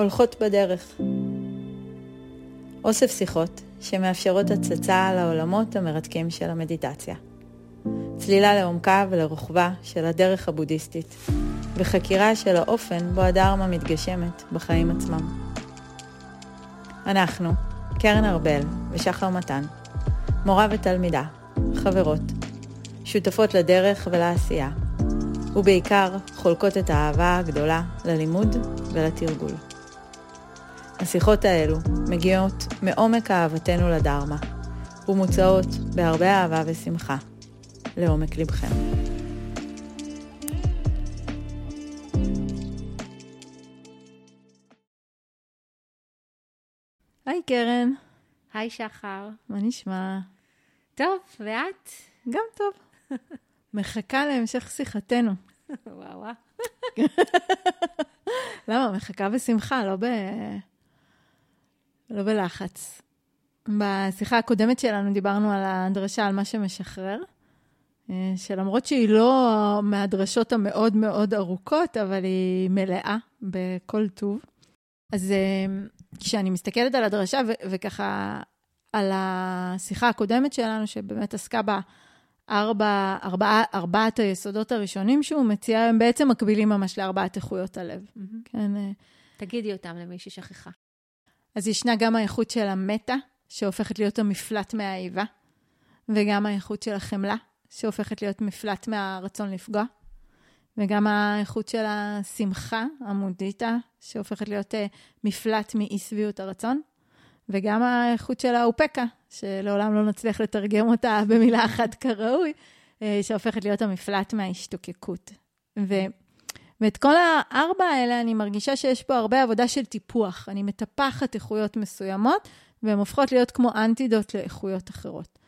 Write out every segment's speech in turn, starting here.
הולכות בדרך. אוסף שיחות שמאפשרות הצצה על העולמות המרתקים של המדיטציה. צלילה לעומקה ולרוחבה של הדרך הבודהיסטית, וחקירה של האופן בו הדרמה מתגשמת בחיים עצמם. אנחנו, קרן ארבל ושחר מתן, מורה ותלמידה, חברות, שותפות לדרך ולעשייה, ובעיקר חולקות את האהבה הגדולה ללימוד ולתרגול. השיחות האלו מגיעות מעומק אהבתנו לדרמה, ומוצעות בהרבה אהבה ושמחה לעומק לבכם. היי קרן. היי שחר. מה נשמע? טוב, ואת? גם טוב. מחכה להמשך שיחתנו. וואו וואו. למה? מחכה בשמחה, לא, ב... לא בלחץ. בשיחה הקודמת שלנו דיברנו על הדרשה, על מה שמשחרר, אה, שלמרות שהיא לא מהדרשות המאוד מאוד ארוכות, אבל היא מלאה בכל טוב. אז אה, כשאני מסתכלת על הדרשה ו- וככה על השיחה הקודמת שלנו, שבאמת עסקה בארבע, ארבע, ארבעת היסודות הראשונים שהוא מציע, הם בעצם מקבילים ממש לארבעת איכויות הלב. Mm-hmm. כן. אה. תגידי אותם למי ששכחה. אז ישנה גם האיכות של המטה, שהופכת להיות המפלט מהאיבה, וגם האיכות של החמלה, שהופכת להיות מפלט מהרצון לפגוע. וגם האיכות של השמחה, המודיטה, שהופכת להיות uh, מפלט מאי שביעות הרצון, וגם האיכות של האופקה, שלעולם לא נצליח לתרגם אותה במילה אחת כראוי, uh, שהופכת להיות המפלט מההשתוקקות. ו... ואת כל הארבע האלה אני מרגישה שיש פה הרבה עבודה של טיפוח. אני מטפחת איכויות מסוימות, והן הופכות להיות כמו אנטידוט לאיכויות אחרות.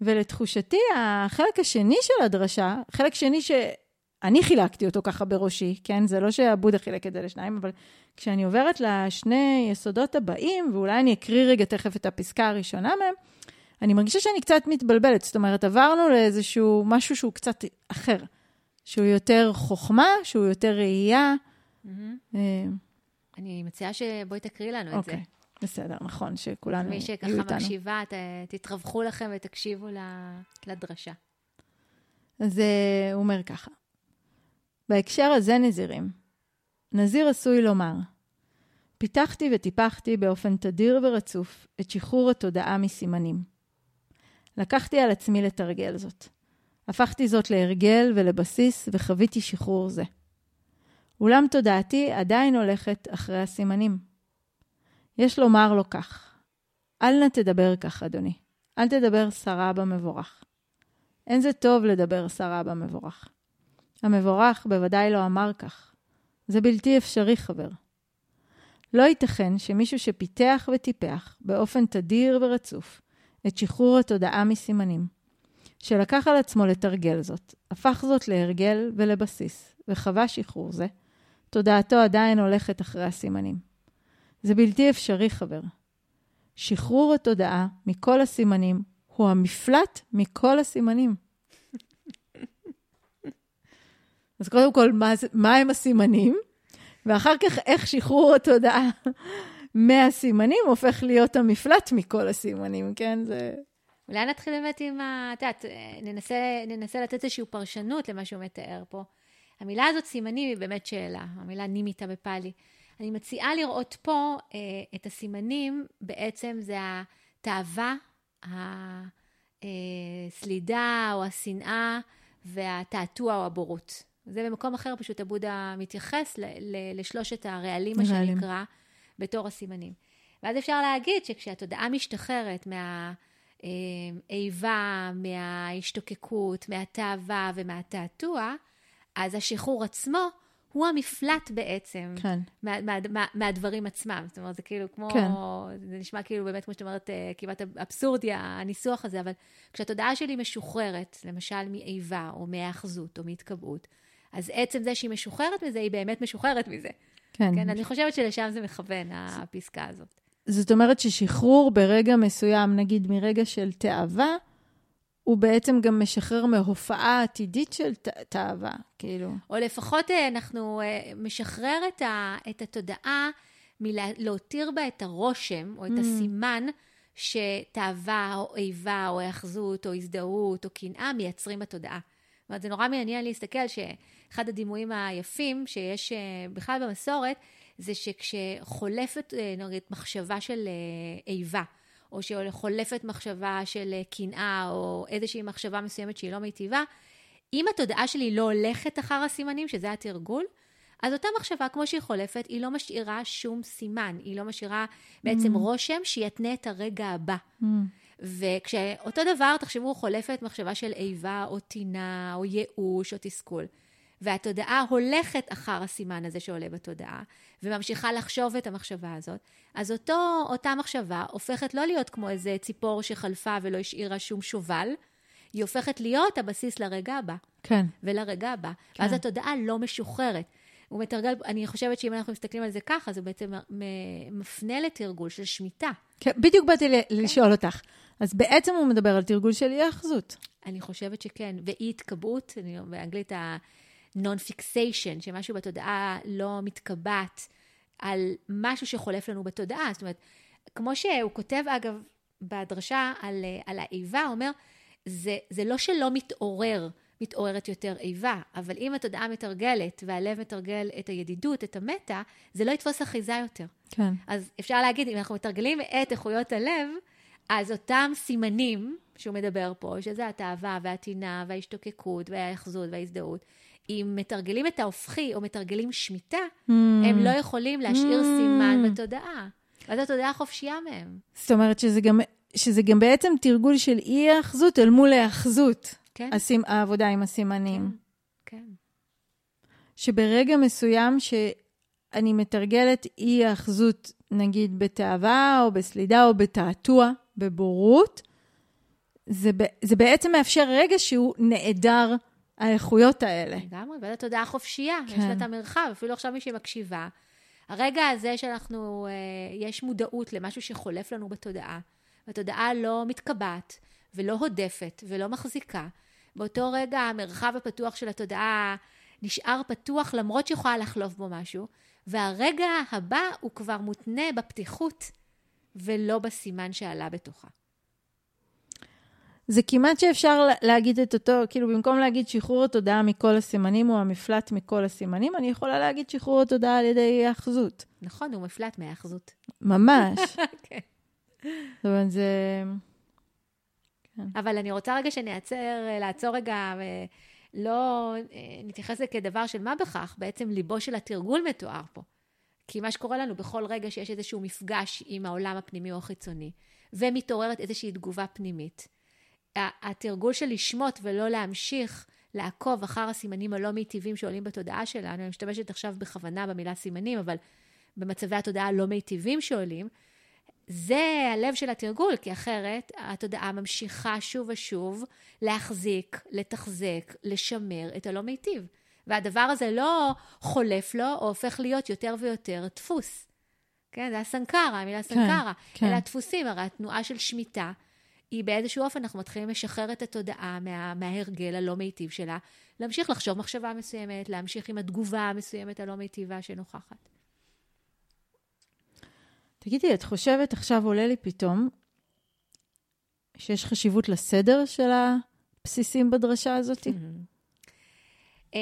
ולתחושתי, החלק השני של הדרשה, חלק שני ש... אני חילקתי אותו ככה בראשי, כן? זה לא שהבודה חילק את זה לשניים, אבל כשאני עוברת לשני יסודות הבאים, ואולי אני אקריא רגע תכף את הפסקה הראשונה מהם, אני מרגישה שאני קצת מתבלבלת. זאת אומרת, עברנו לאיזשהו משהו שהוא קצת אחר, שהוא יותר חוכמה, שהוא יותר ראייה. Mm-hmm. אני מציעה שבואי תקריא לנו את אוקיי, זה. בסדר, נכון, שכולנו יהיו איתנו. מי שככה מקשיבה, תתרווחו לכם ותקשיבו לדרשה. אז הוא אומר ככה, בהקשר הזה נזירים. נזיר עשוי לומר, פיתחתי וטיפחתי באופן תדיר ורצוף את שחרור התודעה מסימנים. לקחתי על עצמי לתרגל זאת. הפכתי זאת להרגל ולבסיס וחוויתי שחרור זה. אולם תודעתי עדיין הולכת אחרי הסימנים. יש לומר לו כך, אל נא תדבר כך, אדוני. אל תדבר סרה במבורך. אין זה טוב לדבר סרה במבורך. המבורך בוודאי לא אמר כך. זה בלתי אפשרי, חבר. לא ייתכן שמישהו שפיתח וטיפח באופן תדיר ורצוף את שחרור התודעה מסימנים, שלקח על עצמו לתרגל זאת, הפך זאת להרגל ולבסיס, וחווה שחרור זה, תודעתו עדיין הולכת אחרי הסימנים. זה בלתי אפשרי, חבר. שחרור התודעה מכל הסימנים הוא המפלט מכל הסימנים. אז קודם כל, מה, מה הם הסימנים? ואחר כך, איך שחרור התודעה מהסימנים הופך להיות המפלט מכל הסימנים, כן? זה... אולי נתחיל באמת עם ה... את יודעת, ננסה, ננסה לתת איזושהי פרשנות למה שהוא מתאר פה. המילה הזאת, סימנים, היא באמת שאלה, המילה נימיתה בפאלי. אני מציעה לראות פה אה, את הסימנים, בעצם זה התאווה, הסלידה או השנאה והתעתוע או הבורות. זה במקום אחר, פשוט הבודה מתייחס ל- ל- לשלושת הרעלים, מה שנקרא, בתור הסימנים. ואז אפשר להגיד שכשהתודעה משתחררת מהאיבה, מההשתוקקות, מהתאווה ומהתעתוע, אז השחרור עצמו הוא המפלט בעצם כן. מה, מה, מה, מהדברים עצמם. זאת אומרת, זה כאילו כמו, כן. זה נשמע כאילו באמת, כמו שאת אומרת, אה, כמעט אבסורדי הניסוח הזה, אבל כשהתודעה שלי משוחררת, למשל מאיבה או מהאחזות או מהתקבעות, אז עצם זה שהיא משוחררת מזה, היא באמת משוחררת מזה. כן. כן, אני חושבת שלשם זה מכוון, הפסקה הזאת. זאת אומרת ששחרור ברגע מסוים, נגיד מרגע של תאווה, הוא בעצם גם משחרר מהופעה עתידית של תאווה, כאילו. או לפחות אה, אנחנו אה, משחרר את, ה, את התודעה מלהותיר בה את הרושם, או את mm. הסימן, שתאווה, או איבה, או היאחזות, או הזדהות, או קנאה, מייצרים בתודעה. זאת אומרת, זה נורא מעניין להסתכל שאחד הדימויים היפים שיש אה, בכלל במסורת, זה שכשחולפת, אה, נגיד, מחשבה של אה, איבה, או שחולפת מחשבה של קנאה, או איזושהי מחשבה מסוימת שהיא לא מיטיבה, אם התודעה שלי לא הולכת אחר הסימנים, שזה התרגול, אז אותה מחשבה, כמו שהיא חולפת, היא לא משאירה שום סימן, היא לא משאירה בעצם mm. רושם שיתנה את הרגע הבא. Mm. וכשאותו דבר, תחשבו, חולפת מחשבה של איבה או טינה או ייאוש או תסכול. והתודעה הולכת אחר הסימן הזה שעולה בתודעה, וממשיכה לחשוב את המחשבה הזאת, אז אותו, אותה מחשבה הופכת לא להיות כמו איזה ציפור שחלפה ולא השאירה שום שובל, היא הופכת להיות הבסיס לרגע הבא. כן. ולרגע הבא. כן. ואז התודעה לא משוחררת. הוא מתרגל, אני חושבת שאם אנחנו מסתכלים על זה ככה, זה בעצם מפנה לתרגול של שמיטה. כן, בדיוק באתי כן. לשאול אותך. אז בעצם הוא מדבר על תרגול של אי-אחזות. אני חושבת שכן, ואי-התקבעות, באנגלית ה-non-fixation, שמשהו בתודעה לא מתקבעת על משהו שחולף לנו בתודעה. זאת אומרת, כמו שהוא כותב, אגב, בדרשה על, על האיבה, הוא אומר, זה, זה לא שלא מתעורר, מתעוררת יותר איבה, אבל אם התודעה מתרגלת והלב מתרגל את הידידות, את המטה, זה לא יתפוס אחיזה יותר. כן. אז אפשר להגיד, אם אנחנו מתרגלים את איכויות הלב, אז אותם סימנים שהוא מדבר פה, שזה התאווה והטינה וההשתוקקות וההאחזות וההזדהות, אם מתרגלים את ההופכי או מתרגלים שמיטה, mm. הם לא יכולים להשאיר mm. סימן בתודעה. ואז התודעה חופשייה מהם. זאת אומרת שזה גם, שזה גם בעצם תרגול של אי-האחזות אל מול האחזות. כן. הסימ, העבודה עם הסימנים. כן, כן. שברגע מסוים שאני מתרגלת אי-האחזות, נגיד בתאווה או בסלידה או בתעתוע, בבורות, זה, זה בעצם מאפשר רגע שהוא נעדר האיכויות האלה. לגמרי, וזה תודעה חופשייה, כן. יש לה את המרחב, אפילו עכשיו מי שמקשיבה. הרגע הזה שאנחנו, אה, יש מודעות למשהו שחולף לנו בתודעה, והתודעה לא מתקבעת ולא הודפת ולא מחזיקה, באותו רגע המרחב הפתוח של התודעה נשאר פתוח למרות שיכולה לחלוף בו משהו, והרגע הבא הוא כבר מותנה בפתיחות ולא בסימן שעלה בתוכה. זה כמעט שאפשר להגיד את אותו, כאילו במקום להגיד שחרור התודעה מכל הסימנים הוא המפלט מכל הסימנים, אני יכולה להגיד שחרור התודעה על ידי האחזות. נכון, הוא מפלט מהאחזות. ממש. כן. זאת אומרת, זה... כן. אבל אני רוצה רגע שנעצר, לעצור רגע ולא נתייחס לזה כדבר של מה בכך, בעצם ליבו של התרגול מתואר פה. כי מה שקורה לנו בכל רגע שיש איזשהו מפגש עם העולם הפנימי או החיצוני, ומתעוררת איזושהי תגובה פנימית, התרגול של לשמוט ולא להמשיך לעקוב אחר הסימנים הלא מיטיבים שעולים בתודעה שלנו, אני משתמשת עכשיו בכוונה במילה סימנים, אבל במצבי התודעה הלא מיטיבים שעולים, זה הלב של התרגול, כי אחרת התודעה ממשיכה שוב ושוב להחזיק, לתחזק, לשמר את הלא מיטיב. והדבר הזה לא חולף לו, או הופך להיות יותר ויותר דפוס. כן, זה הסנקרה, המילה כן, סנקרה. כן. אלה הדפוסים, הרי התנועה של שמיטה, היא באיזשהו אופן, אנחנו מתחילים לשחרר את התודעה מה, מההרגל הלא מיטיב שלה, להמשיך לחשוב מחשבה מסוימת, להמשיך עם התגובה המסוימת הלא מיטיבה שנוכחת. תגידי, את חושבת, עכשיו עולה לי פתאום, שיש חשיבות לסדר של הבסיסים בדרשה הזאת? אה,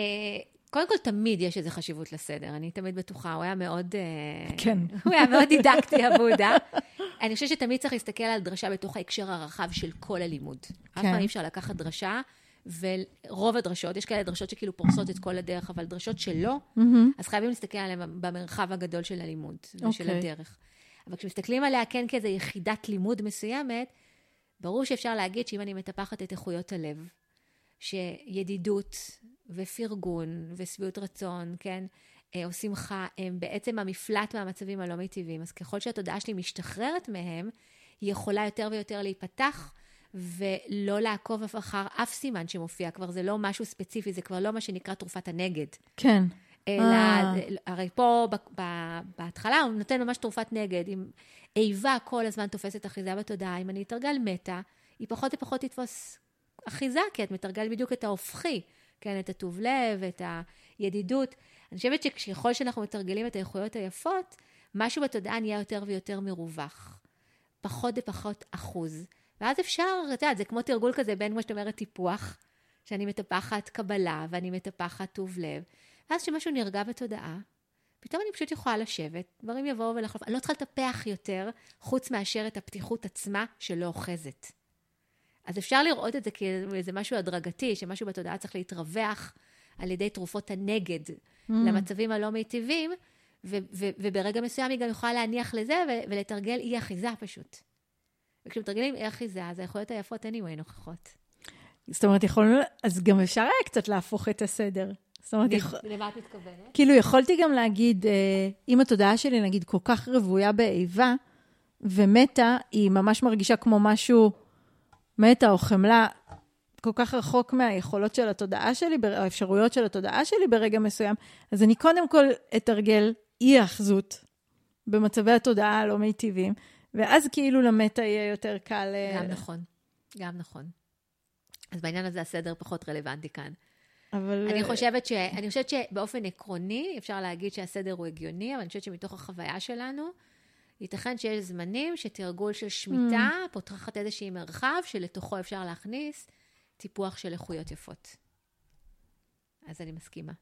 קודם כל, תמיד יש איזו חשיבות לסדר, אני תמיד בטוחה, הוא היה מאוד... אה, כן. הוא היה מאוד דידקטי, הבודה. אני חושבת שתמיד צריך להסתכל על דרשה בתוך ההקשר הרחב של כל הלימוד. כן. אף פעם אי אפשר לקחת דרשה, ורוב הדרשות, יש כאלה דרשות שכאילו פורסות את כל הדרך, אבל דרשות שלא, mm-hmm. אז חייבים להסתכל עליהן במרחב הגדול של הלימוד ושל okay. אוקיי. הדרך. אבל כשמסתכלים עליה כן כאיזו יחידת לימוד מסוימת, ברור שאפשר להגיד שאם אני מטפחת את איכויות הלב, שידידות ופרגון ושביעות רצון, כן, או שמחה, הם בעצם המפלט מהמצבים הלא מיטיבים. אז ככל שהתודעה שלי משתחררת מהם, היא יכולה יותר ויותר להיפתח ולא לעקוב אחר אף סימן שמופיע. כבר זה לא משהו ספציפי, זה כבר לא מה שנקרא תרופת הנגד. כן. אלא, אה. הרי פה בהתחלה הוא נותן ממש תרופת נגד. אם איבה כל הזמן תופסת אחיזה בתודעה, אם אני אתרגל מטה, היא פחות ופחות תתפוס אחיזה, כי את מתרגלת בדיוק את ההופכי, כן, את הטוב לב, את הידידות. אני חושבת שככל שאנחנו מתרגלים את האיכויות היפות, משהו בתודעה נהיה יותר ויותר מרווח. פחות ופחות אחוז. ואז אפשר, את יודעת, זה כמו תרגול כזה בין, כמו שאת אומרת, טיפוח, שאני מטפחת קבלה ואני מטפחת טוב לב, ואז כשמשהו נרגע בתודעה, פתאום אני פשוט יכולה לשבת, דברים יבואו ולחלוף. אני לא צריכה לטפח יותר, חוץ מאשר את הפתיחות עצמה שלא אוחזת. אז אפשר לראות את זה כאיזה משהו הדרגתי, שמשהו בתודעה צריך להתרווח על ידי תרופות הנגד mm. למצבים הלא מיטיבים, ו- ו- וברגע מסוים היא גם יכולה להניח לזה ו- ולתרגל אי אחיזה פשוט. וכשמתרגלים אי אחיזה, אז היכולות היפות anyway נוכחות. זאת אומרת, יכולנו, אז גם אפשר היה קצת להפוך את הסדר. זאת אומרת, יכול... למה את מתכוונת? כאילו, יכולתי גם להגיד, אה, אם התודעה שלי, נגיד, כל כך רוויה באיבה, ומתה, היא ממש מרגישה כמו משהו, מתה או חמלה, כל כך רחוק מהיכולות של התודעה שלי, האפשרויות של התודעה שלי ברגע מסוים, אז אני קודם כל אתרגל אי-אחזות במצבי התודעה הלא מיטיבים, ואז כאילו למטה יהיה יותר קל... אה, גם נכון, גם נכון. אז בעניין הזה הסדר פחות רלוונטי כאן. אבל... אני חושבת, ש... אני חושבת שבאופן עקרוני, אפשר להגיד שהסדר הוא הגיוני, אבל אני חושבת שמתוך החוויה שלנו, ייתכן שיש זמנים שתרגול של שמיטה mm. פותחת איזשהי מרחב שלתוכו אפשר להכניס טיפוח של איכויות יפות. אז אני מסכימה.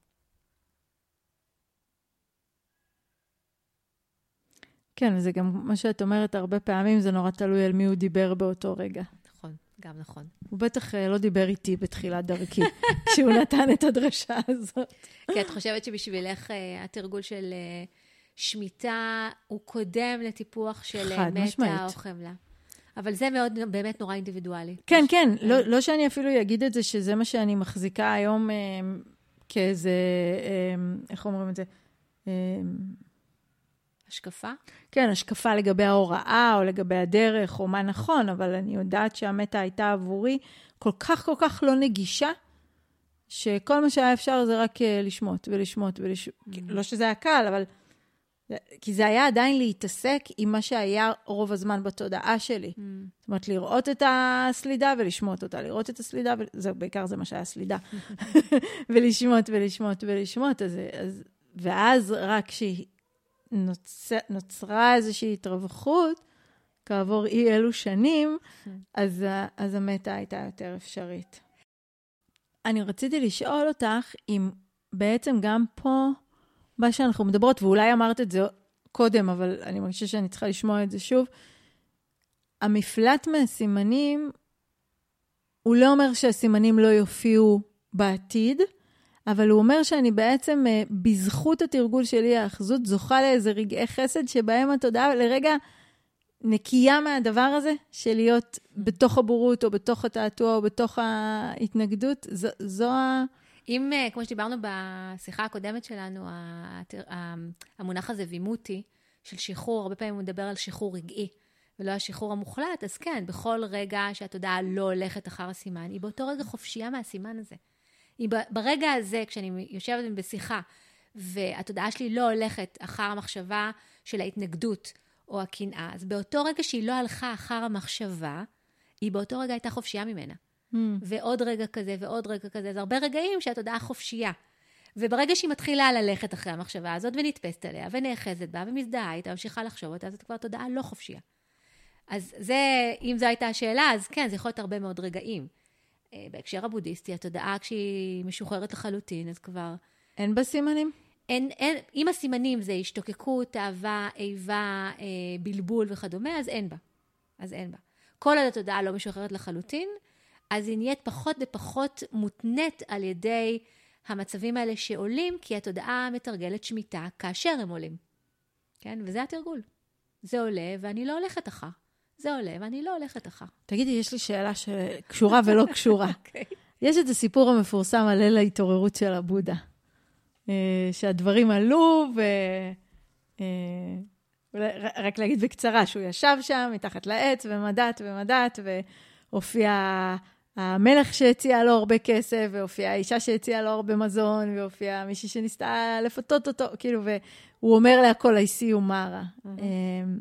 כן, וזה גם מה שאת אומרת, הרבה פעמים זה נורא תלוי על מי הוא דיבר באותו רגע. נכון, גם נכון. הוא בטח uh, לא דיבר איתי בתחילת דרכי, כשהוא נתן את הדרשה הזאת. כי את חושבת שבשבילך uh, התרגול של uh, שמיטה הוא קודם לטיפוח של מטה או חמלה. אבל זה מאוד, באמת נורא אינדיבידואלי. כן, כן, לא, לא שאני אפילו אגיד את זה, שזה מה שאני מחזיקה היום אה, כאיזה, אה, איך אומרים את זה? אה, השקפה? כן, השקפה לגבי ההוראה, או לגבי הדרך, או מה נכון, אבל אני יודעת שהמטה הייתה עבורי כל כך כל כך לא נגישה, שכל מה שהיה אפשר זה רק אה, לשמוט ולשמוט ולשמוט. Mm-hmm. לא שזה היה קל, אבל... כי זה היה עדיין להתעסק עם מה שהיה רוב הזמן בתודעה שלי. Mm. זאת אומרת, לראות את הסלידה ולשמוט אותה, לראות את הסלידה, וזה, בעיקר זה מה שהיה סלידה. ולשמוט ולשמוט ולשמוט. אז, אז, ואז רק כשנוצרה כשנוצ, איזושהי התרווחות, כעבור אי אלו שנים, mm. אז, אז המטה הייתה יותר אפשרית. אני רציתי לשאול אותך אם בעצם גם פה, מה שאנחנו מדברות, ואולי אמרת את זה קודם, אבל אני מרגישה שאני צריכה לשמוע את זה שוב, המפלט מהסימנים, הוא לא אומר שהסימנים לא יופיעו בעתיד, אבל הוא אומר שאני בעצם, אה, בזכות התרגול שלי האחזות, זוכה לאיזה רגעי חסד שבהם התודעה לרגע נקייה מהדבר הזה, של להיות בתוך הבורות, או בתוך התעתוע, או בתוך ההתנגדות. זו, זו ה... אם, אה, כמו שדיברנו בשיחה הקודמת שלנו, המונח הזה וימותי, של שחרור, הרבה פעמים הוא מדבר על שחרור רגעי, ולא השחרור המוחלט, אז כן, בכל רגע שהתודעה לא הולכת אחר הסימן, היא באותו רגע חופשייה מהסימן הזה. היא ברגע הזה, כשאני יושבת בשיחה, והתודעה שלי לא הולכת אחר המחשבה של ההתנגדות או הקנאה, אז באותו רגע שהיא לא הלכה אחר המחשבה, היא באותו רגע הייתה חופשייה ממנה. Mm. ועוד רגע כזה ועוד רגע כזה. אז הרבה רגעים שהתודעה חופשייה. וברגע שהיא מתחילה ללכת אחרי המחשבה הזאת ונתפסת עליה ונאחזת בה ומזדהה איתה, ממשיכה לחשוב אותה, זאת כבר תודעה לא חופשייה. אז זה, אם זו הייתה השאלה, אז כן, זה יכול להיות הרבה מאוד רגעים. אה, בהקשר הבודהיסטי, התודעה כשהיא משוחררת לחלוטין, אז כבר... אין בה סימנים? אין, אין, אם הסימנים זה השתוקקות, אהבה, איבה, אה, בלבול וכדומה, אז אין בה. אז אין בה. כל עוד התודעה לא משוחררת לחלוטין, אז היא נהיית פחות ופחות מותנית על ידי המצבים האלה שעולים, כי התודעה מתרגלת שמיטה כאשר הם עולים. כן? וזה התרגול. זה עולה ואני לא הולכת אחר. זה עולה ואני לא הולכת אחר. תגידי, יש לי שאלה שקשורה ולא קשורה. okay. אוקיי. יש את הסיפור המפורסם על ליל ההתעוררות של הבודה. אה, שהדברים עלו, ו... אה, רק להגיד בקצרה, שהוא ישב שם מתחת לעץ ומדט ומדט, והופיע המלך שהציע לו הרבה כסף, והופיעה האישה שהציעה לו הרבה מזון, והופיעה מישהי שניסתה לפתות אותו, כאילו, והוא אומר להכל, I see you מרה. אמ,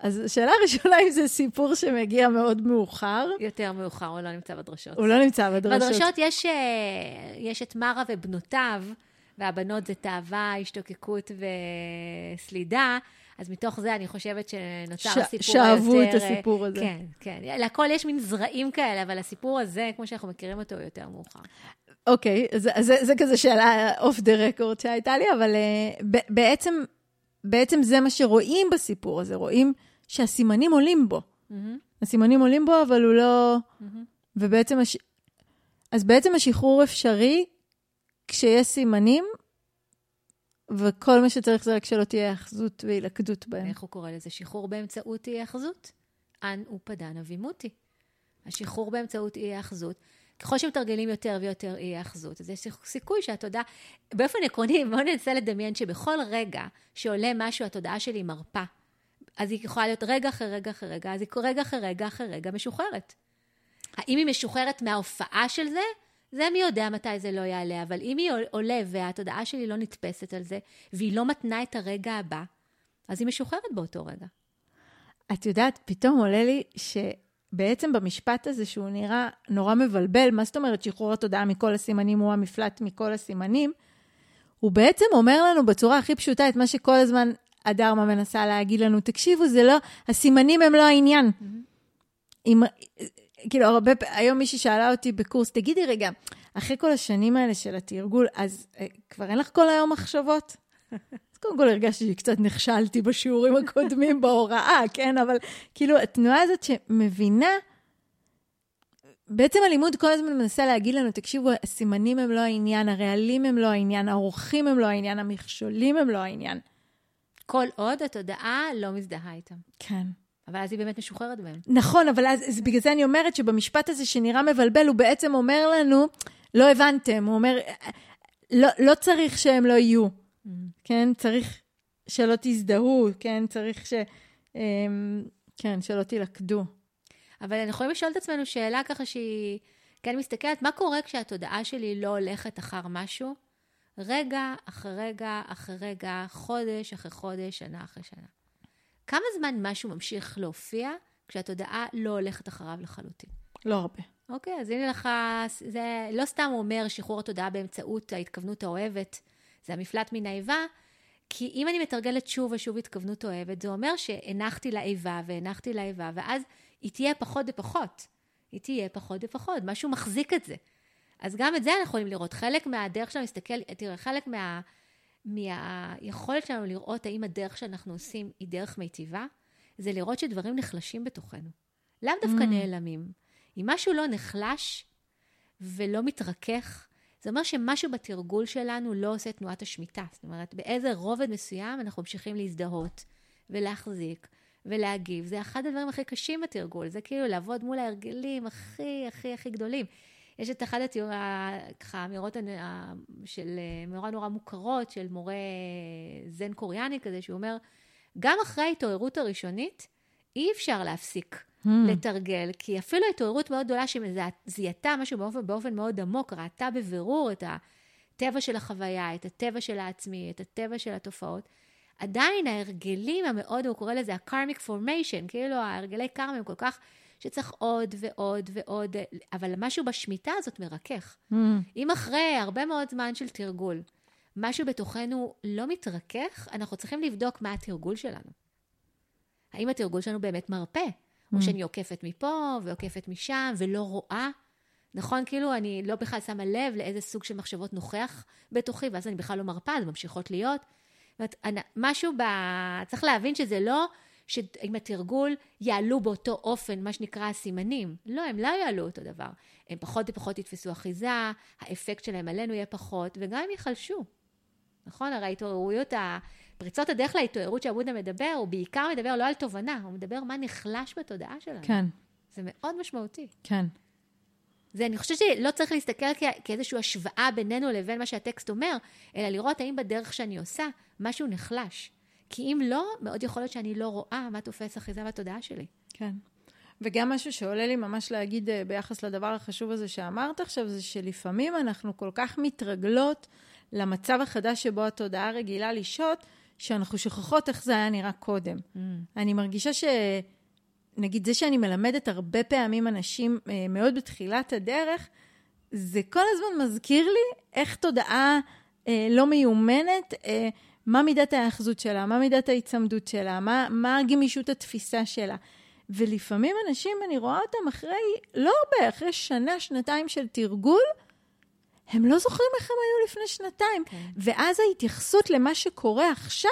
אז השאלה הראשונה, אם זה סיפור שמגיע מאוד מאוחר. יותר מאוחר, הוא לא נמצא בדרשות. הוא לא נמצא בדרשות. בדרשות יש, אה, יש את מרה ובנותיו, והבנות זה תאווה, השתוקקות וסלידה, אז מתוך זה אני חושבת שנוצר ש... הסיפור היותר... שאהבו את הסיפור הזה. כן, כן. לכל יש מין זרעים כאלה, אבל הסיפור הזה, כמו שאנחנו מכירים אותו, יותר מאוחר. אוקיי, okay, זה, זה, זה כזה שאלה אוף דה רקורד שהייתה לי, אבל uh, בעצם, בעצם זה מה שרואים בסיפור הזה, רואים שהסימנים עולים בו. Mm-hmm. הסימנים עולים בו, אבל הוא לא... Mm-hmm. ובעצם, הש... אז בעצם השחרור אפשרי כשיש סימנים, וכל מה שצריך זה רק שלא תהיה היאחזות והילכדות בהם. איך הוא קורא לזה? שחרור באמצעות אי-היאחזות? אנ ופדן אבימותי. השחרור באמצעות אי-היאחזות. ככל שמתרגלים יותר ויותר אי-היאחזות, אז יש סיכוי שהתודעה, באופן עקרוני, בואו ננסה לדמיין שבכל רגע שעולה משהו, התודעה שלי מרפה. אז היא יכולה להיות רגע אחרי רגע אחרי רגע, אז היא רגע אחרי רגע אחרי רגע משוחררת. האם היא משוחררת מההופעה של זה? זה מי יודע מתי זה לא יעלה, אבל אם היא עולה והתודעה שלי לא נתפסת על זה, והיא לא מתנה את הרגע הבא, אז היא משוחררת באותו רגע. את יודעת, פתאום עולה לי שבעצם במשפט הזה, שהוא נראה נורא מבלבל, מה זאת אומרת שחרור התודעה מכל הסימנים הוא המפלט מכל הסימנים? הוא בעצם אומר לנו בצורה הכי פשוטה את מה שכל הזמן הדרמה מנסה להגיד לנו, תקשיבו, זה לא, הסימנים הם לא העניין. Mm-hmm. אם, כאילו, הרבה, היום מישהי שאלה אותי בקורס, תגידי רגע, אחרי כל השנים האלה של התרגול, אז אה, כבר אין לך כל היום מחשבות? אז קודם כל הרגשתי שקצת נכשלתי בשיעורים הקודמים בהוראה, כן? אבל כאילו, התנועה הזאת שמבינה, בעצם הלימוד כל הזמן מנסה להגיד לנו, תקשיבו, הסימנים הם לא העניין, הרעלים הם לא העניין, האורחים הם לא העניין, המכשולים הם לא העניין. כל עוד התודעה לא מזדהה איתם. כן. אבל אז היא באמת משוחררת בהם. נכון, אבל אז, אז בגלל זה אני אומרת שבמשפט הזה שנראה מבלבל, הוא בעצם אומר לנו, לא הבנתם, הוא אומר, לא, לא צריך שהם לא יהיו, mm-hmm. כן? צריך שלא תזדהו, כן? צריך ש... אמ, כן, שלא תילכדו. אבל אנחנו יכולים לשאול את עצמנו שאלה ככה שהיא כן מסתכלת, מה קורה כשהתודעה שלי לא הולכת אחר משהו? רגע אחרי רגע אחרי רגע, חודש אחרי חודש, שנה אחרי שנה. כמה זמן משהו ממשיך להופיע כשהתודעה לא הולכת אחריו לחלוטין? לא הרבה. אוקיי, אז הנה לך, זה לא סתם אומר שחרור התודעה באמצעות ההתכוונות האוהבת, זה המפלט מן האיבה, כי אם אני מתרגלת שוב ושוב התכוונות אוהבת, זה אומר שהנחתי לה איבה והנחתי לה איבה, ואז היא תהיה פחות ופחות. היא תהיה פחות ופחות, משהו מחזיק את זה. אז גם את זה אנחנו יכולים לראות. חלק מהדרך שלנו להסתכל, תראה, חלק מה... מהיכולת שלנו לראות האם הדרך שאנחנו עושים היא דרך מיטיבה, זה לראות שדברים נחלשים בתוכנו. לאו דווקא mm. נעלמים. אם משהו לא נחלש ולא מתרכך, זה אומר שמשהו בתרגול שלנו לא עושה תנועת השמיטה. זאת אומרת, באיזה רובד מסוים אנחנו ממשיכים להזדהות ולהחזיק ולהגיב. זה אחד הדברים הכי קשים בתרגול, זה כאילו לעבוד מול ההרגלים הכי הכי הכי גדולים. יש את אחת התיאור, ככה, האמירות של נורא נורא מוכרות של מורה זן קוריאני כזה, שהוא אומר, גם אחרי ההתעוררות הראשונית, אי אפשר להפסיק hmm. לתרגל, כי אפילו התעוררות מאוד גדולה שזיהתה משהו באופן, באופן מאוד עמוק, ראתה בבירור את הטבע של החוויה, את הטבע של העצמי, את הטבע של התופעות, עדיין ההרגלים המאוד, הוא קורא לזה ה-karmic formation, כאילו ההרגלי קרמה הם כל כך שצריך עוד ועוד ועוד, אבל משהו בשמיטה הזאת מרכך. Mm. אם אחרי הרבה מאוד זמן של תרגול, משהו בתוכנו לא מתרכך, אנחנו צריכים לבדוק מה התרגול שלנו. האם התרגול שלנו באמת מרפא? Mm. או שאני עוקפת מפה ועוקפת משם ולא רואה? נכון? כאילו, אני לא בכלל שמה לב לאיזה סוג של מחשבות נוכח בתוכי, ואז אני בכלל לא מרפה, אז ממשיכות להיות. זאת אומרת, משהו ב... צריך להבין שזה לא שעם התרגול יעלו באותו אופן, מה שנקרא הסימנים. לא, הם לא יעלו אותו דבר. הם פחות ופחות יתפסו אחיזה, האפקט שלהם עלינו יהיה פחות, וגם הם ייחלשו. נכון? הרי ההתעוררויות, פריצות הדרך להתעוררות שעבודה מדבר, הוא בעיקר מדבר לא על תובנה, הוא מדבר מה נחלש בתודעה שלנו. כן. זה מאוד משמעותי. כן. זה, אני חושבת שלא צריך להסתכל כ- כאיזושהי השוואה בינינו לבין מה שהטקסט אומר, אלא לראות האם בדרך שאני עושה, משהו נחלש. כי אם לא, מאוד יכול להיות שאני לא רואה מה תופס אחיזה בתודעה שלי. כן. וגם משהו שעולה לי ממש להגיד אה, ביחס לדבר החשוב הזה שאמרת עכשיו, זה שלפעמים אנחנו כל כך מתרגלות למצב החדש שבו התודעה רגילה לשהות, שאנחנו שוכחות איך זה היה נראה קודם. Mm. אני מרגישה ש... נגיד, זה שאני מלמדת הרבה פעמים אנשים אה, מאוד בתחילת הדרך, זה כל הזמן מזכיר לי איך תודעה אה, לא מיומנת, אה, מה מידת ההאחזות שלה, מה מידת ההיצמדות שלה, מה, מה גמישות התפיסה שלה. ולפעמים אנשים, אני רואה אותם אחרי, לא הרבה, אחרי שנה, שנתיים של תרגול, הם לא זוכרים איך הם היו לפני שנתיים. כן. ואז ההתייחסות למה שקורה עכשיו,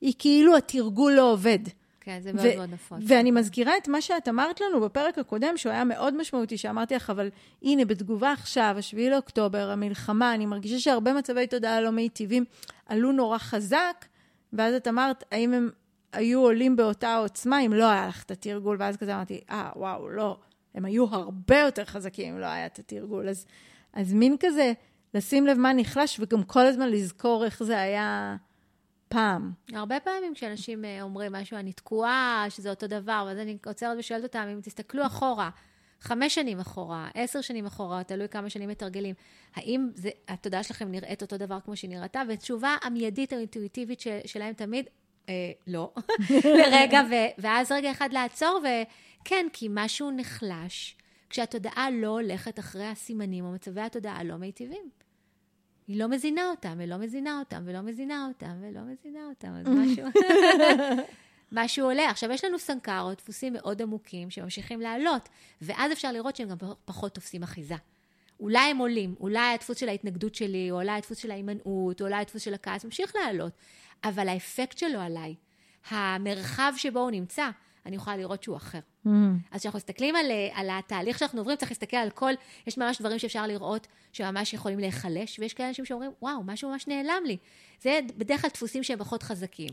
היא כאילו התרגול לא עובד. כן, זה מאוד מאוד נפוץ. ואני מזכירה את מה שאת אמרת לנו בפרק הקודם, שהוא היה מאוד משמעותי, שאמרתי לך, אבל הנה, בתגובה עכשיו, 7 לאוקטובר, המלחמה, אני מרגישה שהרבה מצבי תודעה לא מיטיבים עלו נורא חזק, ואז את אמרת, האם הם היו עולים באותה עוצמה אם לא היה לך את התרגול? ואז כזה אמרתי, אה, וואו, לא, הם היו הרבה יותר חזקים אם לא היה את התרגול. אז, אז מין כזה, לשים לב מה נחלש, וגם כל הזמן לזכור איך זה היה... פעם. הרבה פעמים כשאנשים אה, אומרים משהו, אני תקועה, שזה אותו דבר, ואז אני עוצרת ושואלת אותם, אם תסתכלו אחורה, חמש שנים אחורה, עשר שנים אחורה, תלוי כמה שנים מתרגלים, האם זה, התודעה שלכם נראית אותו דבר כמו שהיא נראתה? ותשובה המיידית האינטואיטיבית של, שלהם תמיד, אה, לא, לרגע, ו, ואז רגע אחד לעצור, וכן, כי משהו נחלש, כשהתודעה לא הולכת אחרי הסימנים או מצבי התודעה לא מיטיבים. היא לא מזינה אותם, ולא מזינה אותם, ולא מזינה אותם, ולא מזינה אותם, אז משהו... משהו עולה. עכשיו, יש לנו סנקרות, דפוסים מאוד עמוקים, שממשיכים לעלות, ואז אפשר לראות שהם גם פחות תופסים אחיזה. אולי הם עולים, אולי הדפוס של ההתנגדות שלי, או אולי הדפוס של ההימנעות, או אולי הדפוס של הכעס, ממשיך לעלות, אבל האפקט שלו עליי, המרחב שבו הוא נמצא, אני יכולה לראות שהוא אחר. Mm. אז כשאנחנו מסתכלים על, אה, על התהליך שאנחנו עוברים, צריך להסתכל על כל, יש ממש דברים שאפשר לראות שממש יכולים להיחלש, ויש כאלה אנשים שאומרים, וואו, משהו ממש נעלם לי. זה בדרך כלל דפוסים שהם פחות חזקים.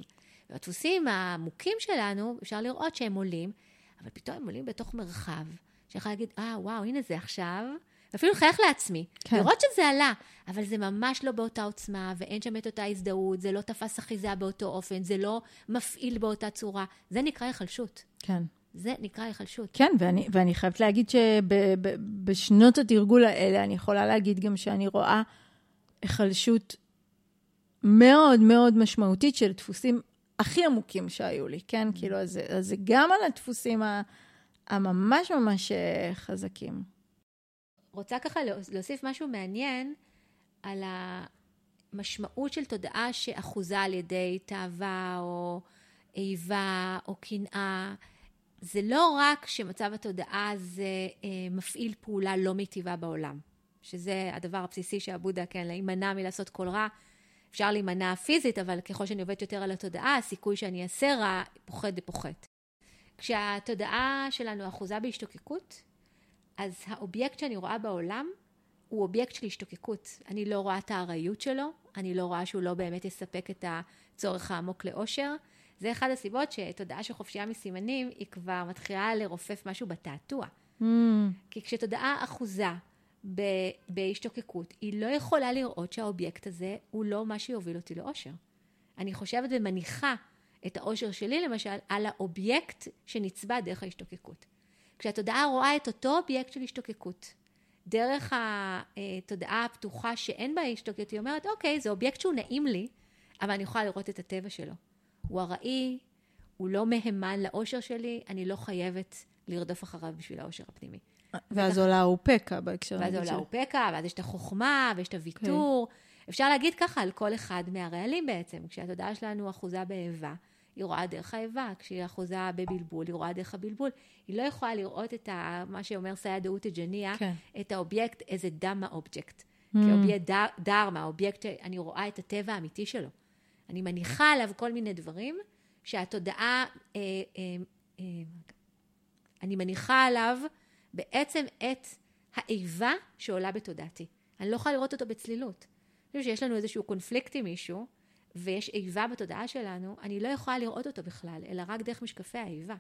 והדפוסים העמוקים שלנו, אפשר לראות שהם עולים, אבל פתאום הם עולים בתוך מרחב, שיכול להגיד, אה, וואו, הנה זה עכשיו, ואפילו לחייך לעצמי, כן. לראות שזה עלה, אבל זה ממש לא באותה עוצמה, ואין שם את אותה הזדהות, זה לא תפס אחיזה באותו אופן, זה לא מפעיל באותה צורה. זה נקרא היחלשות. כן. זה נקרא היחלשות. כן, ואני, ואני חייבת להגיד שבשנות התרגול האלה, אני יכולה להגיד גם שאני רואה היחלשות מאוד מאוד משמעותית של דפוסים הכי עמוקים שהיו לי, כן? Mm-hmm. כאילו, אז, אז זה גם על הדפוסים הממש ממש אה, חזקים. רוצה ככה להוסיף משהו מעניין על המשמעות של תודעה שאחוזה על ידי תאווה או איבה או קנאה. זה לא רק שמצב התודעה הזה אה, מפעיל פעולה לא מיטיבה בעולם, שזה הדבר הבסיסי שהבודהה, כן, להימנע מלעשות כל רע. אפשר להימנע פיזית, אבל ככל שאני עובדת יותר על התודעה, הסיכוי שאני אעשה רע פוחת ופוחת. כשהתודעה שלנו אחוזה בהשתוקקות, אז האובייקט שאני רואה בעולם הוא אובייקט של השתוקקות. אני לא רואה את הארעיות שלו, אני לא רואה שהוא לא באמת יספק את הצורך העמוק לאושר. זה אחד הסיבות שתודעה של חופשייה מסימנים, היא כבר מתחילה לרופף משהו בתעתוע. Mm. כי כשתודעה אחוזה בהשתוקקות, היא לא יכולה לראות שהאובייקט הזה הוא לא מה שיוביל אותי לאושר. אני חושבת ומניחה את האושר שלי, למשל, על האובייקט שנצבע דרך ההשתוקקות. כשהתודעה רואה את אותו אובייקט של השתוקקות, דרך התודעה הפתוחה שאין בה השתוקקות, היא אומרת, אוקיי, זה אובייקט שהוא נעים לי, אבל אני יכולה לראות את הטבע שלו. הוא ארעי, הוא לא מהימן לאושר שלי, אני לא חייבת לרדוף אחריו בשביל האושר הפנימי. ואז עולה ה upekkha בהקשר הזה. ואז עולה ה upekkha, ואז יש את החוכמה, ויש את הוויתור. Okay. כן. אפשר להגיד ככה על כל אחד מהרעלים בעצם. כשהתודעה שלנו אחוזה באיבה, היא רואה דרך האיבה, כשהיא אחוזה בבלבול, היא רואה דרך הבלבול. היא לא יכולה לראות את ה, מה שאומר סיידאות ג'ניה, כן. את האובייקט איזה dhamma אובייקט. Mm. כאובייקט דר, dhamma, אובייקט שאני רואה את הטבע האמיתי שלו. אני מניחה עליו כל מיני דברים שהתודעה, אה, אה, אה, אני מניחה עליו בעצם את האיבה שעולה בתודעתי. אני לא יכולה לראות אותו בצלילות. אני חושבת שיש לנו איזשהו קונפליקט עם מישהו, ויש איבה בתודעה שלנו, אני לא יכולה לראות אותו בכלל, אלא רק דרך משקפי האיבה.